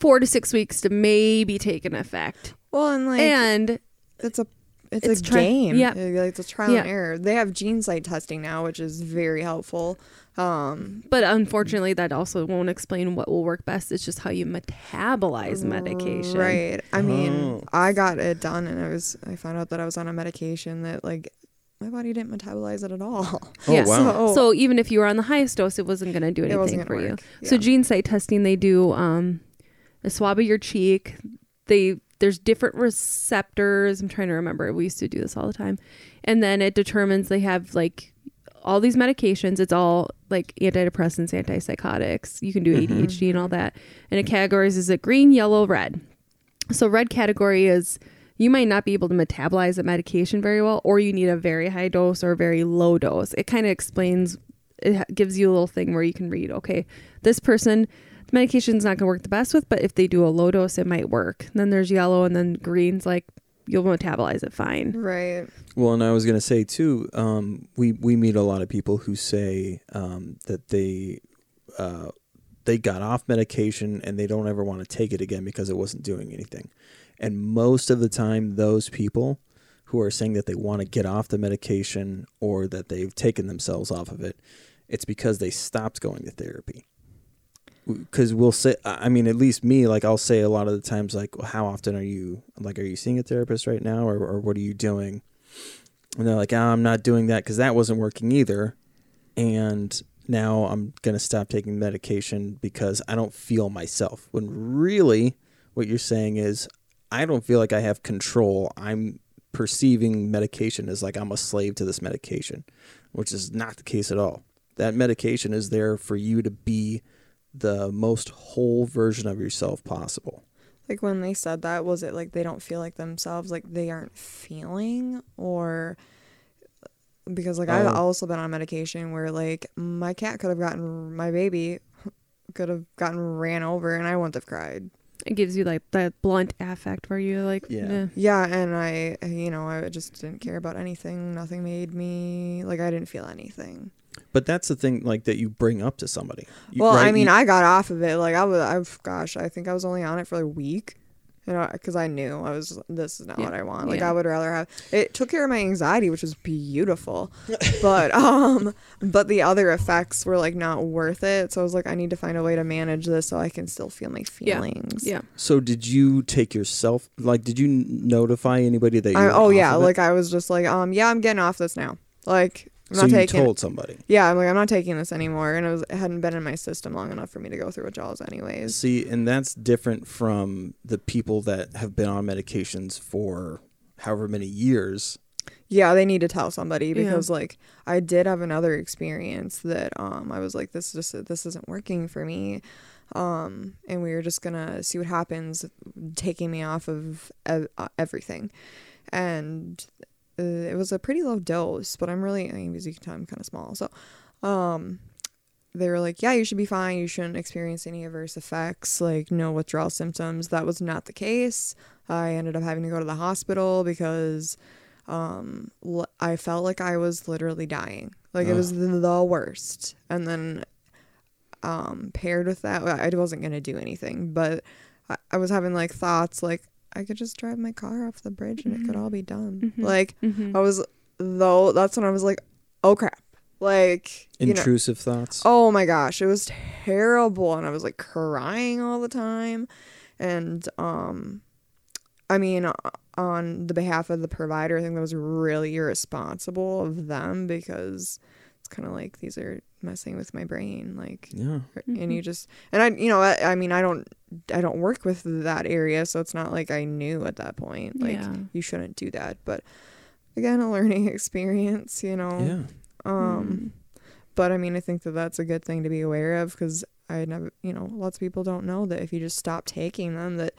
four to six weeks to maybe take an effect, well and like and it's a it's, It's a tri- game. yeah. Like it's a trial Yeah. and error. They have GeneSight testing now, which is very helpful. Um, but unfortunately, that also won't explain what will work best. It's just how you metabolize medication. Right. I mean, Oh. I got it done, and I was I found out that I was on a medication that like my body didn't metabolize it at all. [laughs] oh Yeah. wow So, So even if you were on the highest dose, it wasn't going to do it wasn't anything gonna for you. work. So GeneSight testing, they do um, a swab of your cheek. They there's different receptors. I'm trying to remember. We used to do this all the time, and then it determines they have like all these medications. It's all like antidepressants, antipsychotics. You can do. ADHD and all that, and it categorizes it green, yellow, red. So red category is you might not be able to metabolize a medication very well, or you need a very high dose or a very low dose. It kind of explains. It gives you a little thing where you can read. Okay, this person the medication's not going to work the best with, but if they do a low dose, it might work. then there's yellow, and then green's like you'll metabolize it fine. right. Well, and I was gonna say too, um, we we meet a lot of people who say um, that they uh, they got off medication and they don't ever want to take it again because it wasn't doing anything. And most of the time, those people who are saying that they want to get off the medication or that they've taken themselves off of it, it's because they stopped going to therapy. Because we'll say, I mean, at least me, like I'll say a lot of the times, like, well, how often are you, like, are you seeing a therapist right now, or, or what are you doing? And they're like, oh, I'm not doing that because that wasn't working either. And now I'm going to stop taking medication because I don't feel myself. When really, what you're saying is, I don't feel like I have control. I'm perceiving medication as like I'm a slave to this medication, which is not the case at all. That medication is there for you to be the most whole version of yourself possible. Like when they said that, was it like they don't feel like themselves, like they aren't feeling, or because like I've Oh. also been on medication where like my cat could have gotten my baby could have gotten ran over and I wouldn't have cried. It gives you like that blunt affect where you're like, Yeah. "Nah." Yeah, and I, you know, I just didn't care about anything. Nothing made me like I didn't feel anything. But that's the thing, like that you bring up to somebody. You- well, I mean, You- I got off of it. Like I was, I've, gosh, I think I was only on it for a week, you know, because I knew I was. This is not Yeah. what I want. Like Yeah. I would rather have. It took care of my anxiety, which was beautiful, [laughs] but um, but the other effects were like not worth it. So I was like, I need to find a way to manage this so I can still feel my feelings. yeah. So did you take yourself? Like, did you notify anybody that you? I, were oh off yeah, of it? like I was just like, um, yeah, I'm getting off this now. Like I'm so not you taking. told somebody. Yeah, I'm like I'm not taking this anymore, and it was it hadn't been in my system long enough for me to go through withdrawals anyways. See, and that's different from the people that have been on medications for however many years. Yeah, they need to tell somebody Yeah. because like I did have another experience that um I was like this just this isn't working for me. Um and we were just going to see what happens taking me off of ev- uh, everything. And uh, it was a pretty low dose, but I'm really I mean as you can tell I'm kind of small. So um they were like, "Yeah, you should be fine. You shouldn't experience any adverse effects, like no withdrawal symptoms." That was not the case. I ended up having to go to the hospital because um l- I felt like I was literally dying. Like it was the, the worst. And then um paired with that I wasn't gonna do anything but I, I was having like thoughts like I could just drive my car off the bridge and it could all be done Mhm. like Mhm. I was though that's when I was like oh crap like you know Intrusive thoughts. oh my gosh it was terrible and I was like crying all the time and um I mean uh, on the behalf of the provider I think that was really irresponsible of them because it's kind of like these are messing with my brain like Yeah. and you just and I you know I, I mean I don't I don't work with that area so it's not like I knew at that point like Yeah. you shouldn't do that but again a learning [laughs] experience you know Yeah. um but I mean I think that that's a good thing to be aware of because I never you know lots of people don't know that if you just stop taking them that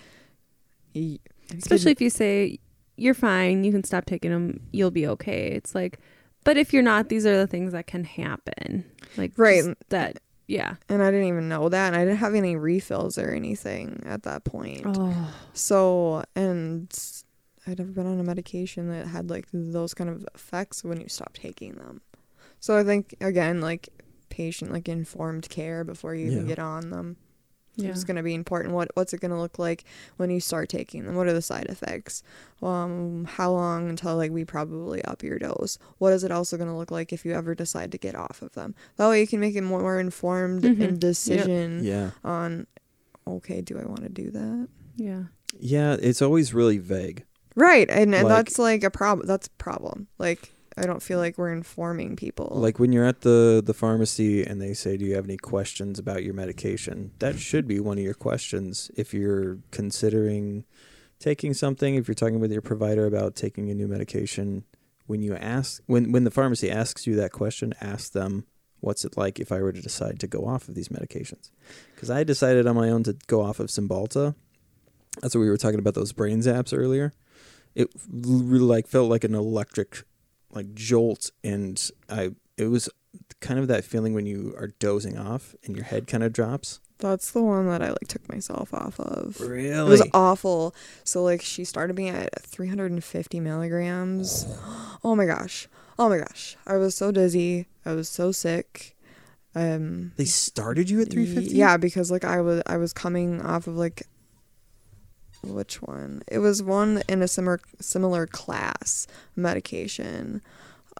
you, Especially if you say you're fine, you can stop taking them, you'll be okay. It's like, but if you're not, these are the things that can happen. Like Right. that, yeah. and I didn't even know that and I didn't have any refills or anything at that point Oh, So, and I'd never been on a medication that had like those kind of effects when you stop taking them. So I think again, like patient, like informed care before you even get on them yeah. is going to be important. What what's it going to look like when you start taking them? What are the side effects? Um, how long until like we probably up your dose? What is it also going to look like if you ever decide to get off of them? That way you can make a more informed Mhm. and decision Yeah. on. Okay, do I want to do that? Yeah. Yeah. It's always really vague. Right, and, and Like- that's like a problem. That's a problem. Like I don't feel like we're informing people. Like when you're at the the pharmacy and they say, "Do you have any questions about your medication?" That should be one of your questions if you're considering taking something. If you're talking with your provider about taking a new medication, when you ask when when the pharmacy asks you that question, ask them, "What's it like if I were to decide to go off of these medications?" Because I decided on my own to go off of Cymbalta. That's what we were talking about those brain zaps earlier. It really like felt like an electric like jolt and I it was kind of that feeling when you are dozing off and your head kind of drops. that's the one that I like took myself off of. Really? It was awful. So like she started me at 350 milligrams. [gasps] Oh my gosh. Oh my gosh. I was so dizzy. I was so sick. Um they started you at 350? Yeah, because like I was I was coming off of like which one? It was one in a similar similar class medication.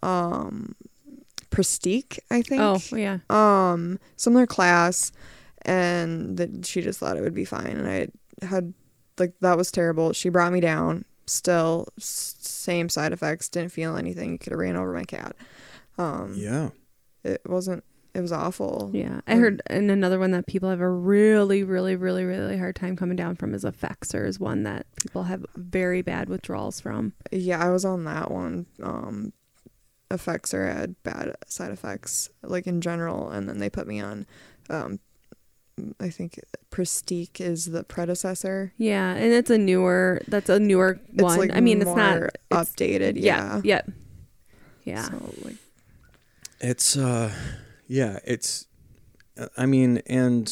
Um Pristiq, I think. Oh, yeah. Um similar class and that she just thought it would be fine and I had like that was terrible. She brought me down. Still same side effects, didn't feel anything. You could have ran over my cat. Um Yeah. it wasn't it was awful. Yeah. I heard in another one that people have a really, really, really, really hard time coming down from is Effexor is one that people have very bad withdrawals from. Yeah, I was on that one. Um, Effexor had bad side effects, like in general, and then they put me on. Um, I think Pristiq is the predecessor. Yeah, and it's a newer. That's a newer It's one. like I mean, it's not more it's- updated. Yeah, Yeah. Yeah. Yeah. So like, It's uh yeah, it's I mean and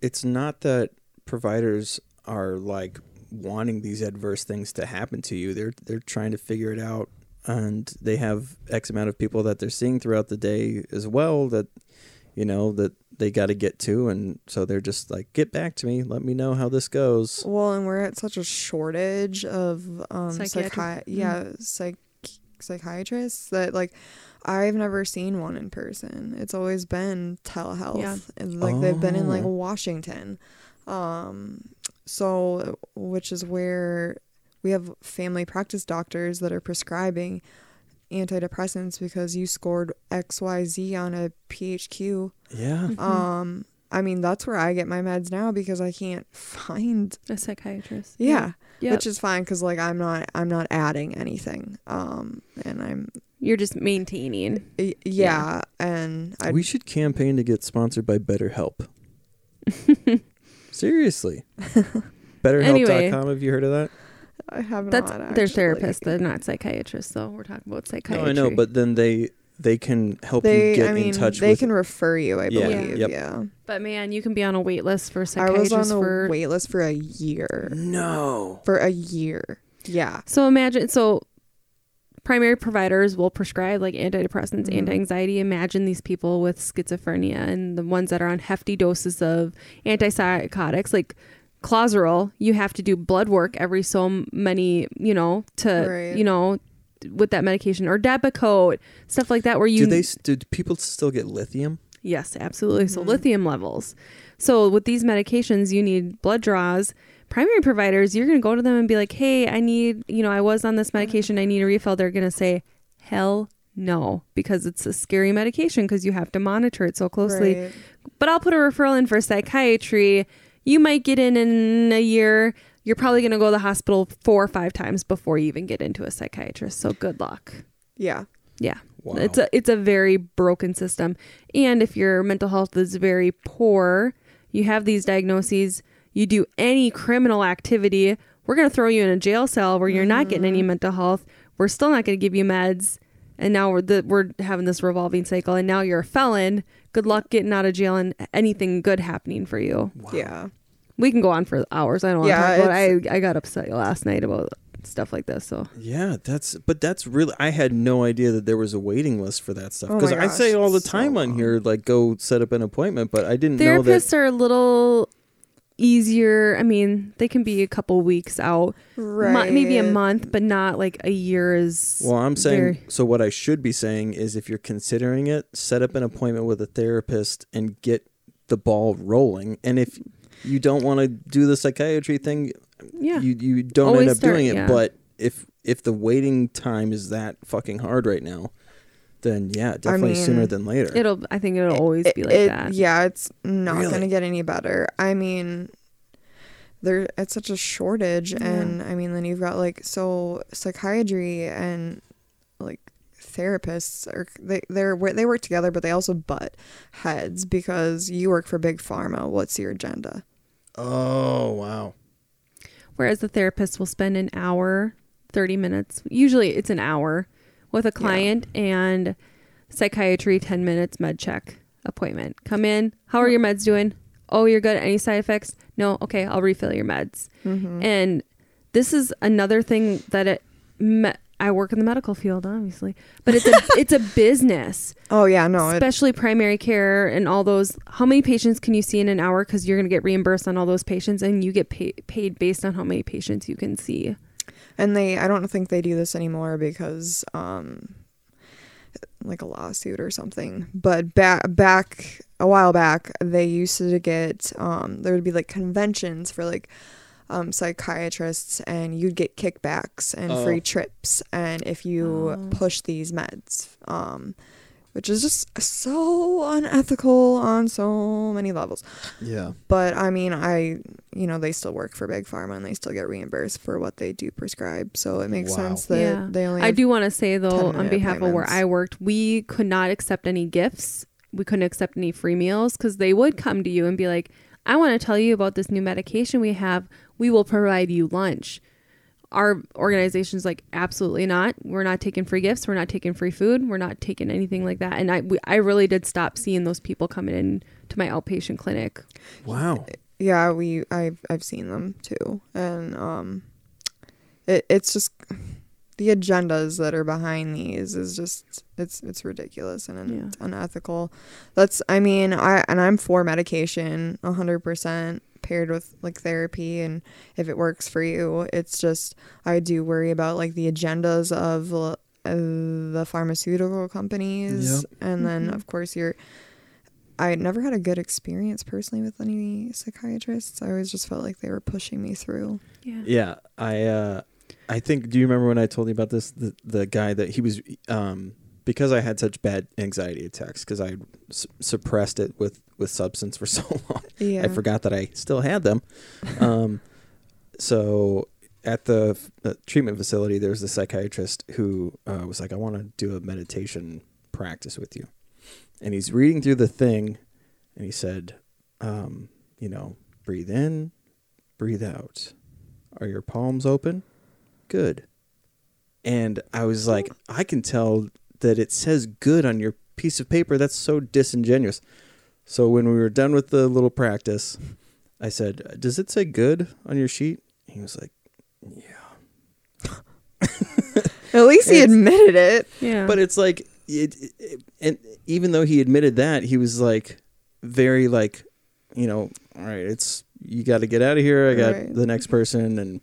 it's not that providers are like wanting these adverse things to happen to you. They're they're trying to figure it out and they have x amount of people that they're seeing throughout the day as well that you know that they got to get to and so they're just like get back to me, let me know how this goes. well, and we're at such a shortage of um, Psychiatry- psychi- yeah, psych psychiatrists that like I've never seen one in person. It's always been telehealth. Yeah. And, Like they've been in like Oh. Washington. Um so which is where we have family practice doctors that are prescribing antidepressants because you scored XYZ on a PHQ. Yeah. Mhm. Um I mean that's where I get my meds now because I can't [laughs] find a psychiatrist. yeah, Yep. which is fine cuz like I'm not I'm not adding anything. Um and I'm You're just maintaining. y- yeah, and I we should campaign to get sponsored by BetterHelp. [laughs] Seriously. [laughs] BetterHelp.com, Anyway. have you heard of that? I have That's not they're actually. therapists. They're not psychiatrists. So we're talking about No, psychiatry. I know, but then they they can help They you get I mean in touch they with can refer you, I Yeah, believe. yep. Yeah. but man, you can be on a wait list for I psychiatrists was on a for. wait list for a year. No. For a year. Yeah. So imagine so. primary providers will prescribe like antidepressants, Mhm. anti-anxiety. Imagine these people with schizophrenia and the ones that are on hefty doses of antipsychotics, like Clozaril. You have to do blood work every so many, you know, to Right. you know, with that medication or Depakote, stuff like that, where you do they? Do people still get lithium? Yes, absolutely. So Mhm. lithium levels. So with these medications, you need blood draws. Primary providers, you're going to go to them and be like, "Hey, I need, you know, I was on this medication. I need a refill." They're going to say, "Hell no," because it's a scary medication because you have to monitor it so closely. Right. But I'll put a referral in for psychiatry. You might get in in a year. You're probably going to go to the hospital four or five times before you even get into a psychiatrist. So good luck. Yeah. Yeah. Wow. It's a it's a very broken system. And if your mental health is very poor, you have these diagnoses, you do any criminal activity, we're going to throw you in a jail cell where you're not getting any mm-hmm. mental health. We're still not going to give you meds. And now we're the, we're having this revolving cycle and now you're a felon. Good luck getting out of jail and anything good happening for you. Wow. Yeah. We can go on for hours. I don't want to talk about it. I, I got upset last night about stuff like this. So Yeah, that's but that's really I had no idea that there was a waiting list for that stuff Oh because I say all the it's so time on here like go set up an appointment, but I didn't know that. therapists are a little easier. I mean, they can be a couple weeks out, Right. Mo- maybe a month, but not like a year is. Well, I'm saying very- so. What I should be saying is, if you're considering it, set up an appointment with a therapist and get the ball rolling. And if you don't want to do the psychiatry thing, yeah. you you don't Always end up start- doing it. yeah. But if if the waiting time is that fucking hard right now, then yeah, definitely mean, sooner than later. it'll. I think it'll always It- be like it- that. Yeah, it's not Really? gonna get any better. I mean, there it's such a shortage, Yeah. and I mean, then you've got like so psychiatry and like therapists are they they're they work together, but they also butt heads because you work for big pharma. What's your agenda? oh wow. Whereas the therapist will spend an hour, thirty minutes. Usually, it's an hour with a client and psychiatry ten minutes med check appointment. Come in. How are your meds doing? Oh, you're good. Any side effects? No. Okay, I'll refill your meds. Mm-hmm. And this is another thing that it. Me- I work in the medical field, obviously, but it's a [laughs] it's a business, Oh yeah, no, it, especially primary care and all those. How many patients can you see in an hour? Because you're going to get reimbursed on all those patients, and you get pay, paid based on how many patients you can see. and they I don't think they do this anymore because um like a lawsuit or something. But back back a while back, they used to get um there would be like conventions for like um psychiatrists and you'd get kickbacks and Oh. free trips and if you Oh. push these meds um which is just so unethical on so many levels. Yeah. But I mean, I you know they still work for big pharma and they still get reimbursed for what they do prescribe. So it makes Wow. sense that Yeah. they only. I do want to say though, on behalf of where. I worked, we could not accept any gifts. We couldn't accept any free meals because they would come to you and be like, "I want to tell you about this new medication we have. We will provide you lunch." Our organization's like, absolutely not. We're not taking free gifts. We're not taking free food. We're not taking anything like that. And I, we, I really did stop seeing those people coming in to my outpatient clinic. Wow. Yeah, we I've I've seen them too, and um, it it's just the agendas that are behind these is just it's it's ridiculous and un- Yeah. unethical. That's I mean I and I'm for medication a hundred percent paired with like therapy and if it works for you it's just I do worry about like the agendas of uh, the pharmaceutical companies and then Mhm. of course you're I never had a good experience personally with any psychiatrists. I always just felt like they were pushing me through. Yeah. Yeah, I uh I think do you remember when I told you about this the the guy that he was um because I had such bad anxiety attacks because I s- suppressed it with with substance for [laughs] so long. Yeah. I forgot that I still had them. Um so at the, f- the treatment facility there's a psychiatrist who uh, was like I want to do a meditation practice with you. And he's reading through the thing and he said um you know breathe in, breathe out. Are your palms open? Good. And I was like, I can tell that it says good on your piece of paper. That's so disingenuous. So when we were done with the little practice, I said, Does it say good on your sheet? He was like, Yeah. [laughs] At least he admitted it. Yeah. But it's like, it, it, and even though he admitted that, he was like, very like, you know, all right, it's you got to get out of here. I got Right. the next person, and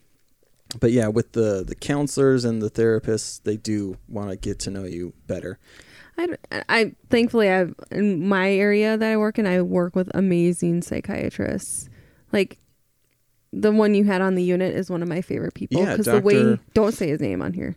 but yeah, with the the counselors and the therapists, they do want to get to know you better. I, I thankfully I in my area that I work in, I work with amazing psychiatrists. Like the one you had on the unit is one of my favorite people Yeah, the way don't say his name on here,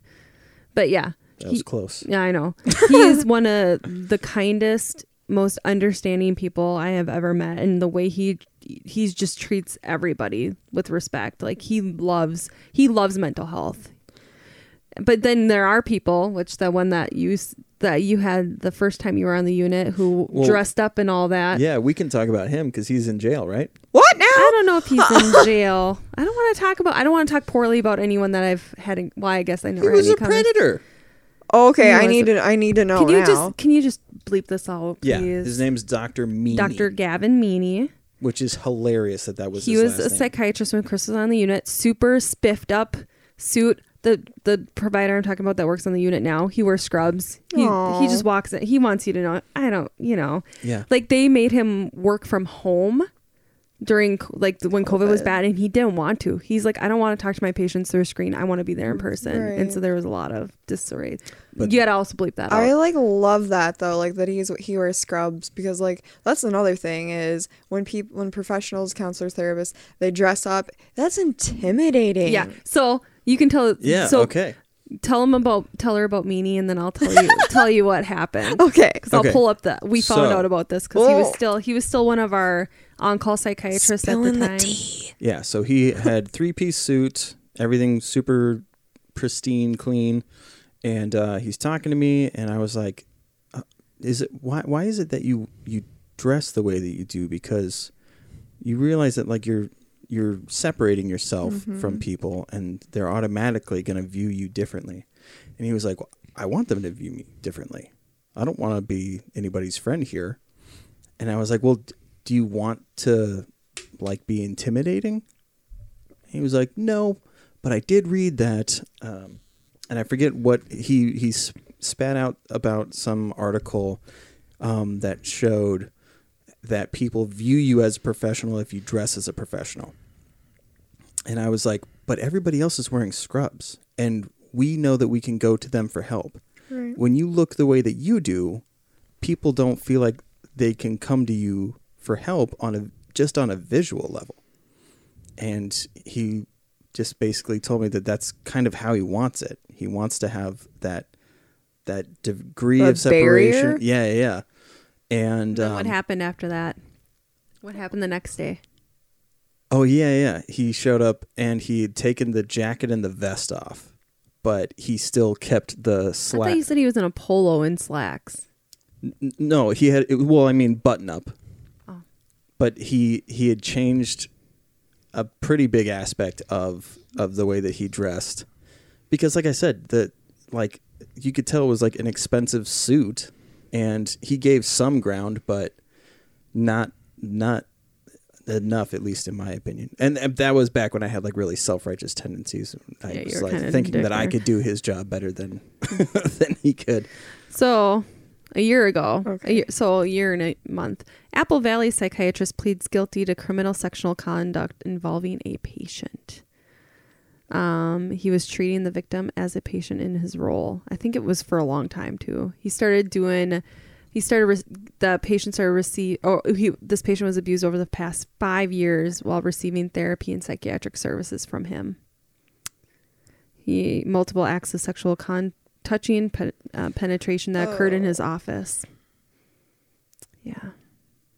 but yeah, That he- was close. yeah, I know. [laughs] He is one of the kindest, most understanding people I have ever met, and the way he he just treats everybody with respect. Like he loves he loves mental health. But then there are people, which the one that you that you had the first time you were on the unit, who Well, dressed up and all that. Yeah, we can talk about him because he's in jail, right? What now? I don't know if he's in [laughs] jail. I don't want to talk about. I don't want to talk poorly about anyone that I've had. In, well, I guess I never. He had was any a comments. predator. Oh, okay, I need a- to. I need to know Can you now. just can you just bleep this out, please? Yeah, his name's Doctor Meany, Dr. Gavin Meany. Which is hilarious that that was he his was last a name. psychiatrist when Chris was on the unit. Super spiffed up suit. The the provider I'm talking about that works on the unit now. He wears scrubs. He Aw. he just walks in. He wants you to know. I don't. You know, Yeah, like they made him work from home during like when COVID, was bad, and he didn't want to. He's like, I don't want to talk to my patients through a screen. I want to be there in person. And so there was a lot of disarray. But- you gotta also bleep that I out. like love that though, like that he's he wears scrubs because like that's another thing is when people when professionals, counselors, therapists they dress up, that's intimidating. Yeah. So you can tell. yeah. So okay. tell him about tell her about Meanie, and then I'll tell you [laughs] tell you what happened. Okay. Because I'll pull up the. We found So- out about this because he was Oh. still he was still one of our on call psychiatrists at the Spilling the time. tea. Yeah, so he had three piece suit, everything super pristine, clean, and uh, he's talking to me, and I was like, uh, "Is it why? Why is it that you you dress the way that you do? Because you realize that like you're you're separating yourself from people, and they're automatically going to view you differently." And he was like, well, "I want them to view me differently. I don't want to be anybody's friend here." And I was like, "Well, d- do you want to like be intimidating?" He was like, "No, but I did read that, um, and I forget what he he spat out about some article um, that showed that people view you as a professional if you dress as a professional." And I was like, "But everybody else is wearing scrubs, and we know that we can go to them for help. Right. When you look the way that you do, people don't feel like they can come to you for help on a just on a visual level." and he just basically told me that that's kind of how he wants it. He wants to have that that degree A of separation. barrier? Yeah, yeah, yeah. And um, what happened after that? What happened the next day? Oh yeah, yeah. He showed up and he had taken the jacket and the vest off, but he still kept the I thought slack. you said he was in a polo and slacks. N- No, he had. It, well, I mean, button up. But he he had changed a pretty big aspect of of the way that he dressed, because, like I said, that like you could tell it was like an expensive suit, and he gave some ground, but not not enough, at least in my opinion. And and that was back when I had like really self righteous tendencies. I Yeah, was like thinking that I could do his job better than [laughs] than he could. So, a year ago, a year, so a year and a month, Apple Valley psychiatrist pleads guilty to criminal sexual conduct involving a patient. Um, he was treating the victim as a patient in his role. I think it was for a long time too. He started doing. He started. Re- the patient started receive. Oh, he. This patient was abused over the past five years while receiving therapy and psychiatric services from him. He multiple acts of sexual con touching pe- uh, penetration that occurred in his office. Yeah.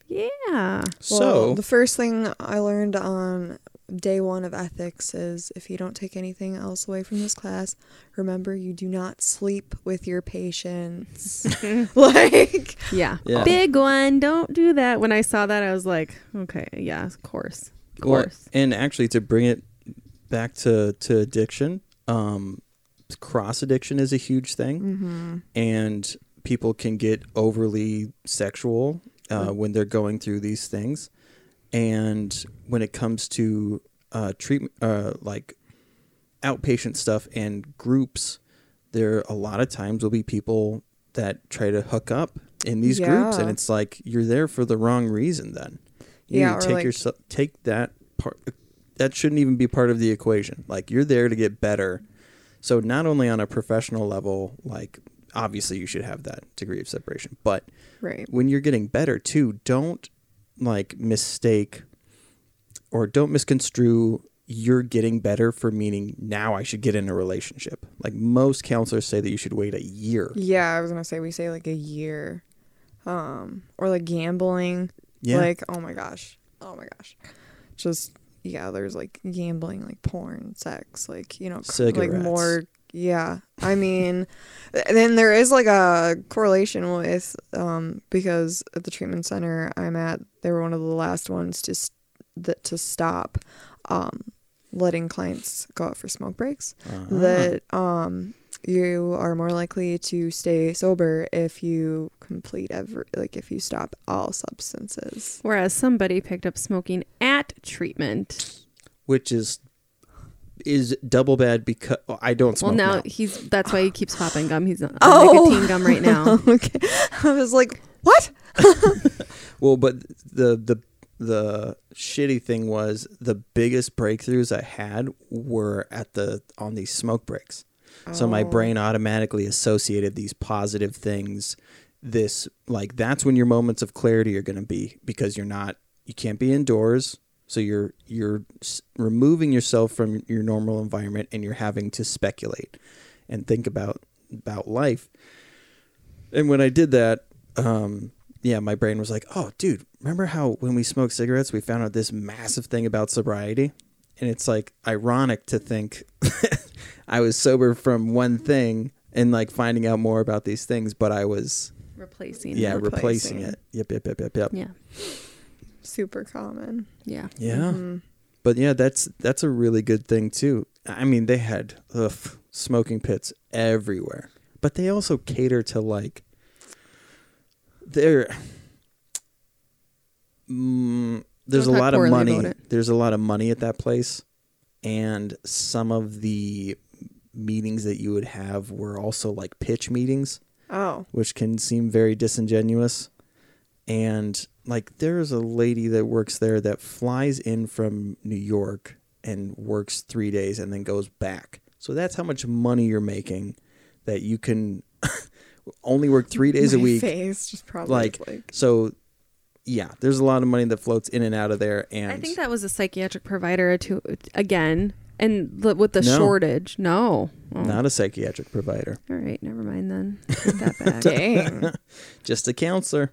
Yeah. So Well, the first thing I learned on day one of ethics is if you don't take anything else away from this class, remember you do not sleep with your patients. [laughs] [laughs] like, Yeah. Yeah. Big one. Don't do that. When I saw that, I was like, okay, yeah, of course. Of Well, course. and actually, to bring it back to to addiction, um, cross addiction is a huge thing, mm-hmm. and people can get overly sexual uh, when they're going through these things. And when it comes to uh, treatment, uh, like outpatient stuff and groups, there a lot of times will be people that try to hook up in these groups, and it's like you're there for the wrong reason. Then you Yeah, take like- yourself take that part. That shouldn't even be part of the equation. Like you're there to get better. So not only on a professional level, like obviously you should have that degree of separation, but Right. when you're getting better too, don't like mistake or don't misconstrue you're getting better for meaning now I should get in a relationship. Like most counselors say that you should wait a year. Yeah, I was gonna say we say like a year, um, or like gambling. Yeah. Like oh my gosh, oh my gosh, just yeah. There's like gambling, like porn, sex, like you know, like more. Yeah, I mean, then there is like a correlation with um because at the treatment center I'm at, they were one of the last ones to s- that to stop um letting clients go out for smoke breaks Uh-huh. that um you are more likely to stay sober if you complete every like if you stop all substances. Whereas somebody picked up smoking at treatment. which is is double bad because well, I don't Well, now now. he's that's why he keeps popping gum. He's on Oh. nicotine gum right now. [laughs] okay. I was like, "What?" [laughs] [laughs] Well, but the the the shitty thing was the biggest breakthroughs I had were at the on these smoke breaks. So my Oh. brain automatically associated these positive things. This like that's when your moments of clarity are going to be because you're not you can't be indoors. So you're you're s- removing yourself from your normal environment and you're having to speculate and think about about life. And when I did that, um, yeah, my brain was like, "Oh, dude, remember how when we smoked cigarettes, we found out this massive thing about sobriety?" And it's like ironic to think [laughs] I was sober from one thing and like finding out more about these things, but I was Replacing. yeah it. replacing, Replacing. it. Yep, yep, yep, yep, yep. Yeah. Super common. Yeah. Yeah. Mhm. But yeah, that's that's a really good thing too. I mean, they had ugh, smoking pits everywhere, but they also cater to like they're mm, there's Don't a lot of money. There's a lot of money at that place, and some of the meetings that you would have were also like pitch meetings Oh. which can seem very disingenuous. And like there's a lady that works there that flies in from New York and works 3 days and then goes back. So that's how much money you're making that you can [laughs] only work 3 days a week. Face just probably Like, like, So yeah, there's a lot of money that floats in and out of there and I think that was a psychiatric provider to again, and the, with the No. shortage. No. Oh, not a psychiatric provider, all right, never mind then. Take that [laughs] back. dang. just a counselor.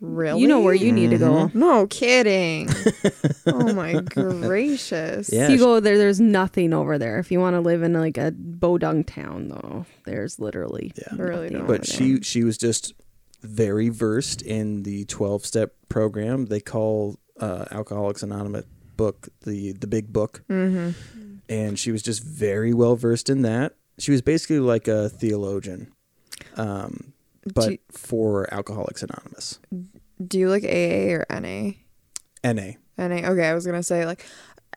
really? You know where you need to go. Mm-hmm. No kidding. [laughs] oh my gracious. Yeah. If you go there, there's nothing over there. If you want to live in like a Podunk town, though, there's literally Yeah. Really nothing don't. over but there. she she was just very versed in the 12 step program they call uh, alcoholics anonymous book the the big book Mm-hmm. and she was just very well versed in that she was basically like a theologian um but Do- for alcoholics anonymous Do you like AA or NA? na NA. Okay, I was gonna say like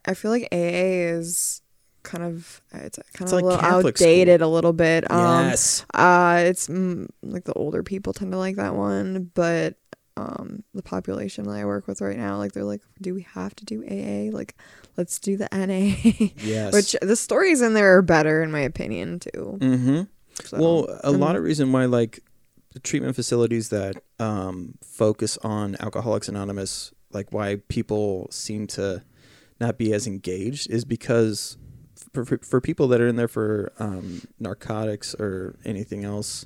I feel like AA is kind of it's kind It's of like a little Catholic school. outdated a little bit. Um, yes Uh, it's mm, like the older people tend to like that one, but um, the population that I work with right now, like they're like, do we have to do AA? Like, let's do the NA. yes Which the stories in there are better, in my opinion, too. mm-hmm So, well a lot of reason why like the treatment facilities that um focus on alcoholics anonymous like why people seem to not be as engaged is because for, for, for people that are in there for um, narcotics or anything else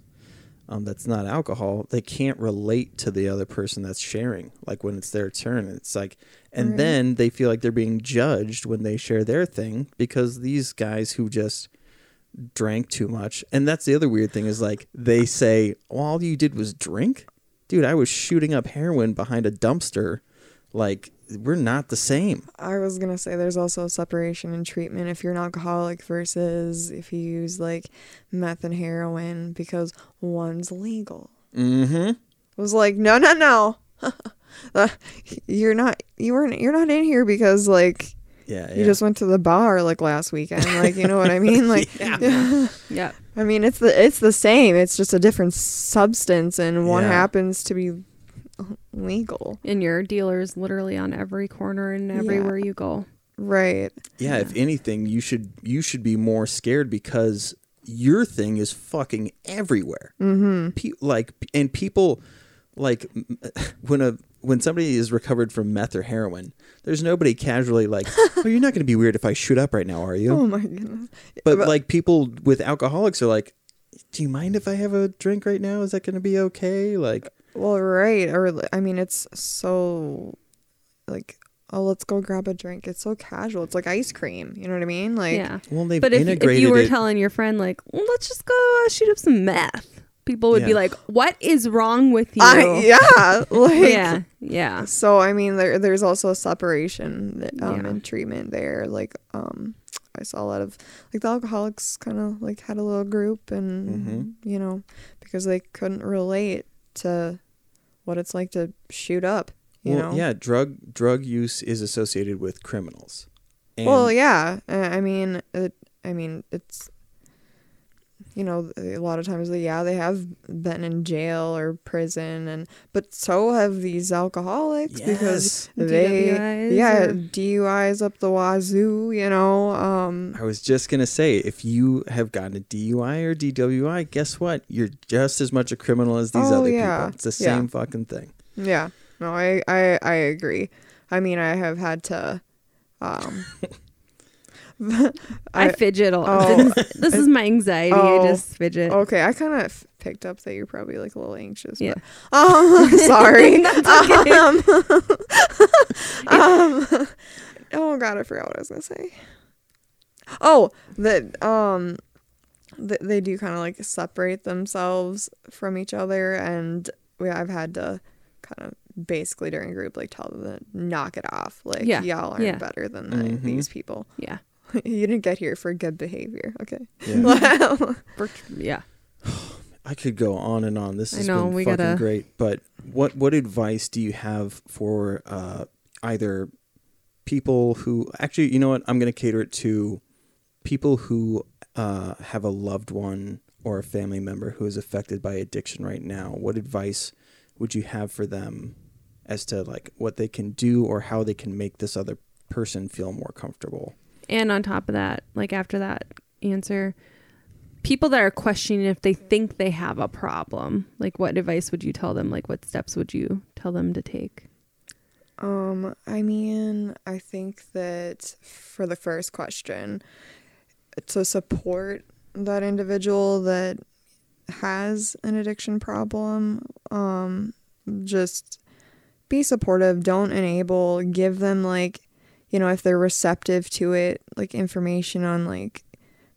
um, that's not alcohol they can't relate to the other person that's sharing like when it's their turn it's like and Right. then they feel like they're being judged when they share their thing because these guys who just drank too much. And that's the other weird thing is like they say, well, all you did was drink? Dude, I was shooting up heroin behind a dumpster. Like, we're not the same. I was gonna say there's also a separation in treatment if you're an alcoholic versus if you use like meth and heroin because one's legal. Mm-hmm. I was like, no, no, no. [laughs] Uh, you're not. You weren't. You're not in here because like Yeah, You just went to the bar like last weekend. Like, you know what I [laughs] mean? Like, [laughs] Yeah. I mean, it's the it's the same. It's just a different substance, and one Yeah. happens to be [laughs] legal, And your dealer's literally on every corner and everywhere you go. right? yeah, if anything, you should you should be more scared because your thing is fucking everywhere. Mm-hmm. Pe- like, and people like [laughs] when a when somebody is recovered from meth or heroin, there's nobody casually like, [laughs] "Oh, you're not going to be weird if I shoot up right now, are you?" Oh my goodness. but like people with alcoholics are like, "Do you mind if I have a drink right now? Is that going to be okay?" Like, Well, right. Or I mean, it's so like, oh, let's go grab a drink. It's so casual. It's like ice cream. You know what I mean? Like, yeah. well, they've But if, if you were it. telling your friend, like, well, let's just go uh, shoot up some meth, people would be like, what is wrong with you? I, yeah, [laughs] like, yeah. Yeah. So I mean, there there's also a separation that, um, Yeah. in treatment there. Like, um, I saw a lot of like the alcoholics kind of like had a little group, and Mhm. you know, because they couldn't relate to what it's like to shoot up. You well, know. yeah, drug drug use is associated with criminals. And Well, yeah. uh, I mean, it, I mean, it's you know, a lot of times, yeah, they have been in jail or prison, and but so have these alcoholics because they, DWIs yeah, or- DUIs up the wazoo. You know, um, I was just gonna say, if you have gotten a DUI or DWI, guess what? You're just as much a criminal as these Oh, other yeah. people. It's the Yeah. same fucking thing. yeah. No, I, I, I agree. I mean, I have had to, um, [laughs] [laughs] I, fidget a lot. oh, this is my anxiety. oh, I just fidget. Okay, I kind of picked up that you're probably like a little anxious. Yeah. But, um, [laughs] sorry. [laughs] um, um, oh god, I forgot what I was gonna say. Oh, that um, th- they do kind of like separate themselves from each other, and we I've had to kind of basically during group like tell them to knock it off. Like Yeah, y'all aren't yeah. better than the, Mhm. these people. Yeah. [laughs] you didn't get here for good behavior. Okay. Yeah. [laughs] [laughs] For- yeah. [sighs] I could go on and on. This I has know, been we fucking gotta- great. But what what advice do you have for uh, either people who actually, you know what? I'm going to cater it to people who uh, have a loved one or a family member who is affected by addiction right now. What advice would you have for them as to like what they can do or how they can make this other person feel more comfortable? And on top of that, like after that answer, people that are questioning if they think they have a problem, like what advice would you tell them? Like what steps would you tell them to take? Um, I mean, I think that for the first question, to support that individual that has an addiction problem, um, just be supportive, don't enable, give them like, you know, if they're receptive to it, like information on like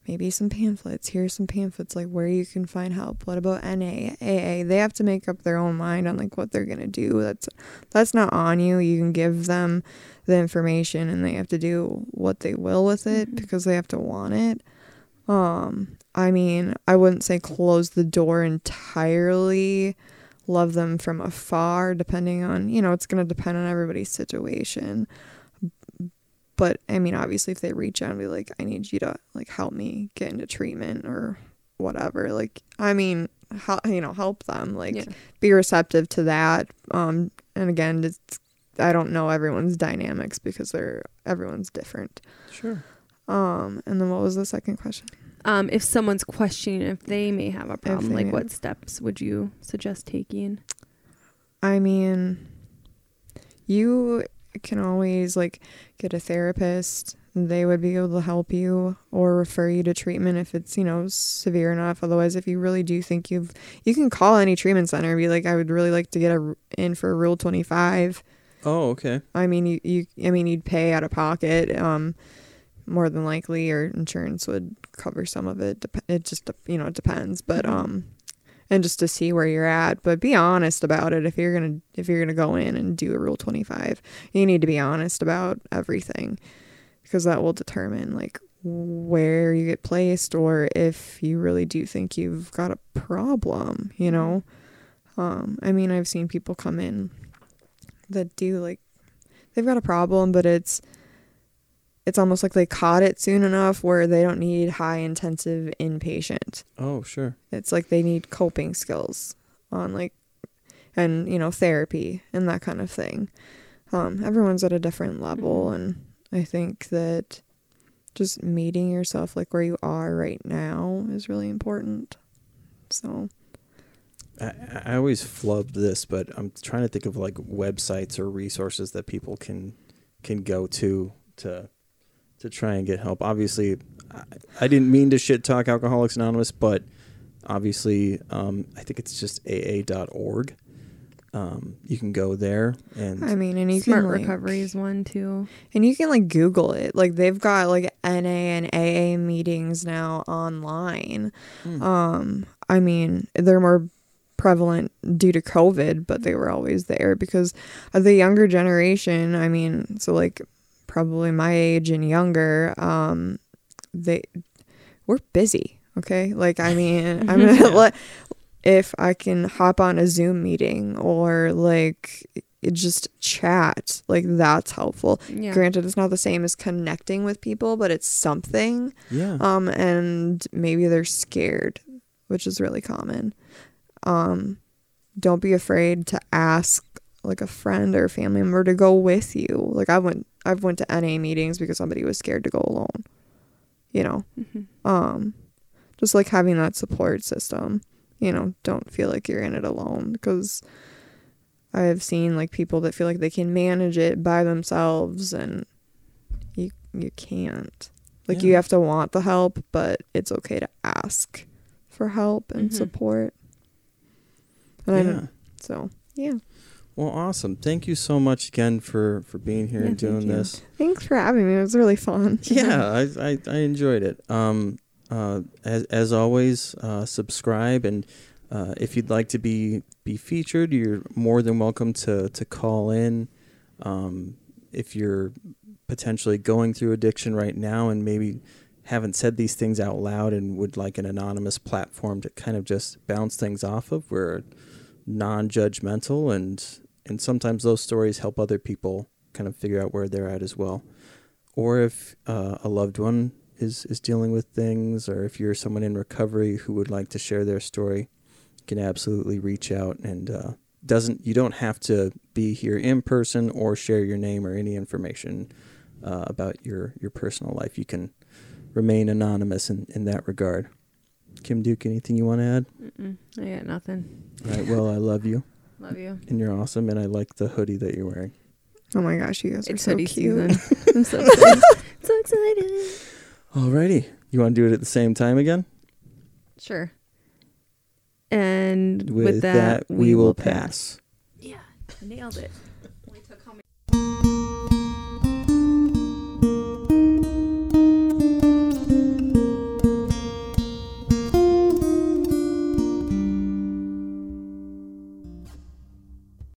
maybe some pamphlets. Here's some pamphlets like where you can find help. What about NA, AA? They have to make up their own mind on like what they're gonna do. That's that's not on you. You can give them the information and they have to do what they will with it because they have to want it. Um, I mean, I wouldn't say close the door entirely. Love them from afar, depending on, you know, it's going to depend on everybody's situation. But I mean, obviously, if they reach out and be like, I need you to like help me get into treatment or whatever, like, I mean, how, you know, help them, like, Yeah. be receptive to that. Um, and again, it's, I don't know everyone's dynamics because they're everyone's different. Sure. Um, and then what was the second question? Um, if someone's questioning if they may have a problem, like what have- steps would you suggest taking? I mean, you can always like get a therapist. They would be able to help you or refer you to treatment if it's, you know, severe enough. Otherwise, if you really do think you've, you can call any treatment center and be like, I would really like to get a, in for Rule 25. Oh, okay. I mean, you, you, I mean, you'd pay out of pocket, um, more than likely, or insurance would cover some of it. Dep- it just, you know, it depends. But, um, and just to see where you're at, but be honest about it. If you're gonna, if you're gonna go in and do a Rule 25, you need to be honest about everything, because that will determine like where you get placed or if you really do think you've got a problem. You know, um, I mean, I've seen people come in that do like they've got a problem, but it's it's almost like they caught it soon enough where they don't need high intensive inpatient. Oh, sure. It's like they need coping skills on like and you know therapy and that kind of thing. Um, everyone's at a different level, and I think that just meeting yourself like where you are right now is really important. So I, I always flub this, but I'm trying to think of like websites or resources that people can can go to to to try and get help. Obviously, I, I didn't mean to shit talk Alcoholics Anonymous, but obviously, um, I think it's just AA.org. Um, you can go there and I mean, and you Smart can like, recovery is one too. and you can like Google it. Like they've got like NA and AA meetings now online. Hmm. Um, I mean, they're more prevalent due to COVID, but they were always there because of the younger generation. I mean, so like probably my age and younger, um, they we're busy. Okay, like I mean, [laughs] I'm gonna let if I can hop on a Zoom meeting or like it just chat, like that's helpful. Yeah. Granted, it's not the same as connecting with people, but it's something yeah, um and maybe they're scared which is really common um don't be afraid to ask like a friend or a family member to go with you like i went i've went to na meetings because somebody was scared to go alone you know Mhm. um just like having that support system you know don't feel like you're in it alone because i have seen like people that feel like they can manage it by themselves and you you can't like you have to want the help but it's okay to ask for help and Mhm. support and I yeah. don't, so yeah Well, awesome. Thank you so much again for for being here Yeah, and doing this. thanks for having me it was really fun [laughs] yeah, I, I I enjoyed it. Um, uh, as as always, uh, subscribe and uh, if you'd like to be be featured, you're more than welcome to to call in. Um, if you're potentially going through addiction right now and maybe haven't said these things out loud and would like an anonymous platform to kind of just bounce things off of, we're non-judgmental and and sometimes those stories help other people kind of figure out where they're at as well or if uh, a loved one is is dealing with things, or if you're someone in recovery who would like to share their story, you can absolutely reach out and uh, doesn't you don't have to be here in person or share your name or any information uh, about your your personal life. You can remain anonymous in, in that regard. Kim Duke, anything you want to add? Mm-mm. I got nothing. All right. Well, I love you, Love you. and you're awesome, and I like the hoodie that you're wearing. oh my gosh you guys are It's so cute season. [laughs] I'm so excited. so excited. Alrighty, you want to do it at the same time again? Sure. And with, that, we will pass. Yeah, nailed it.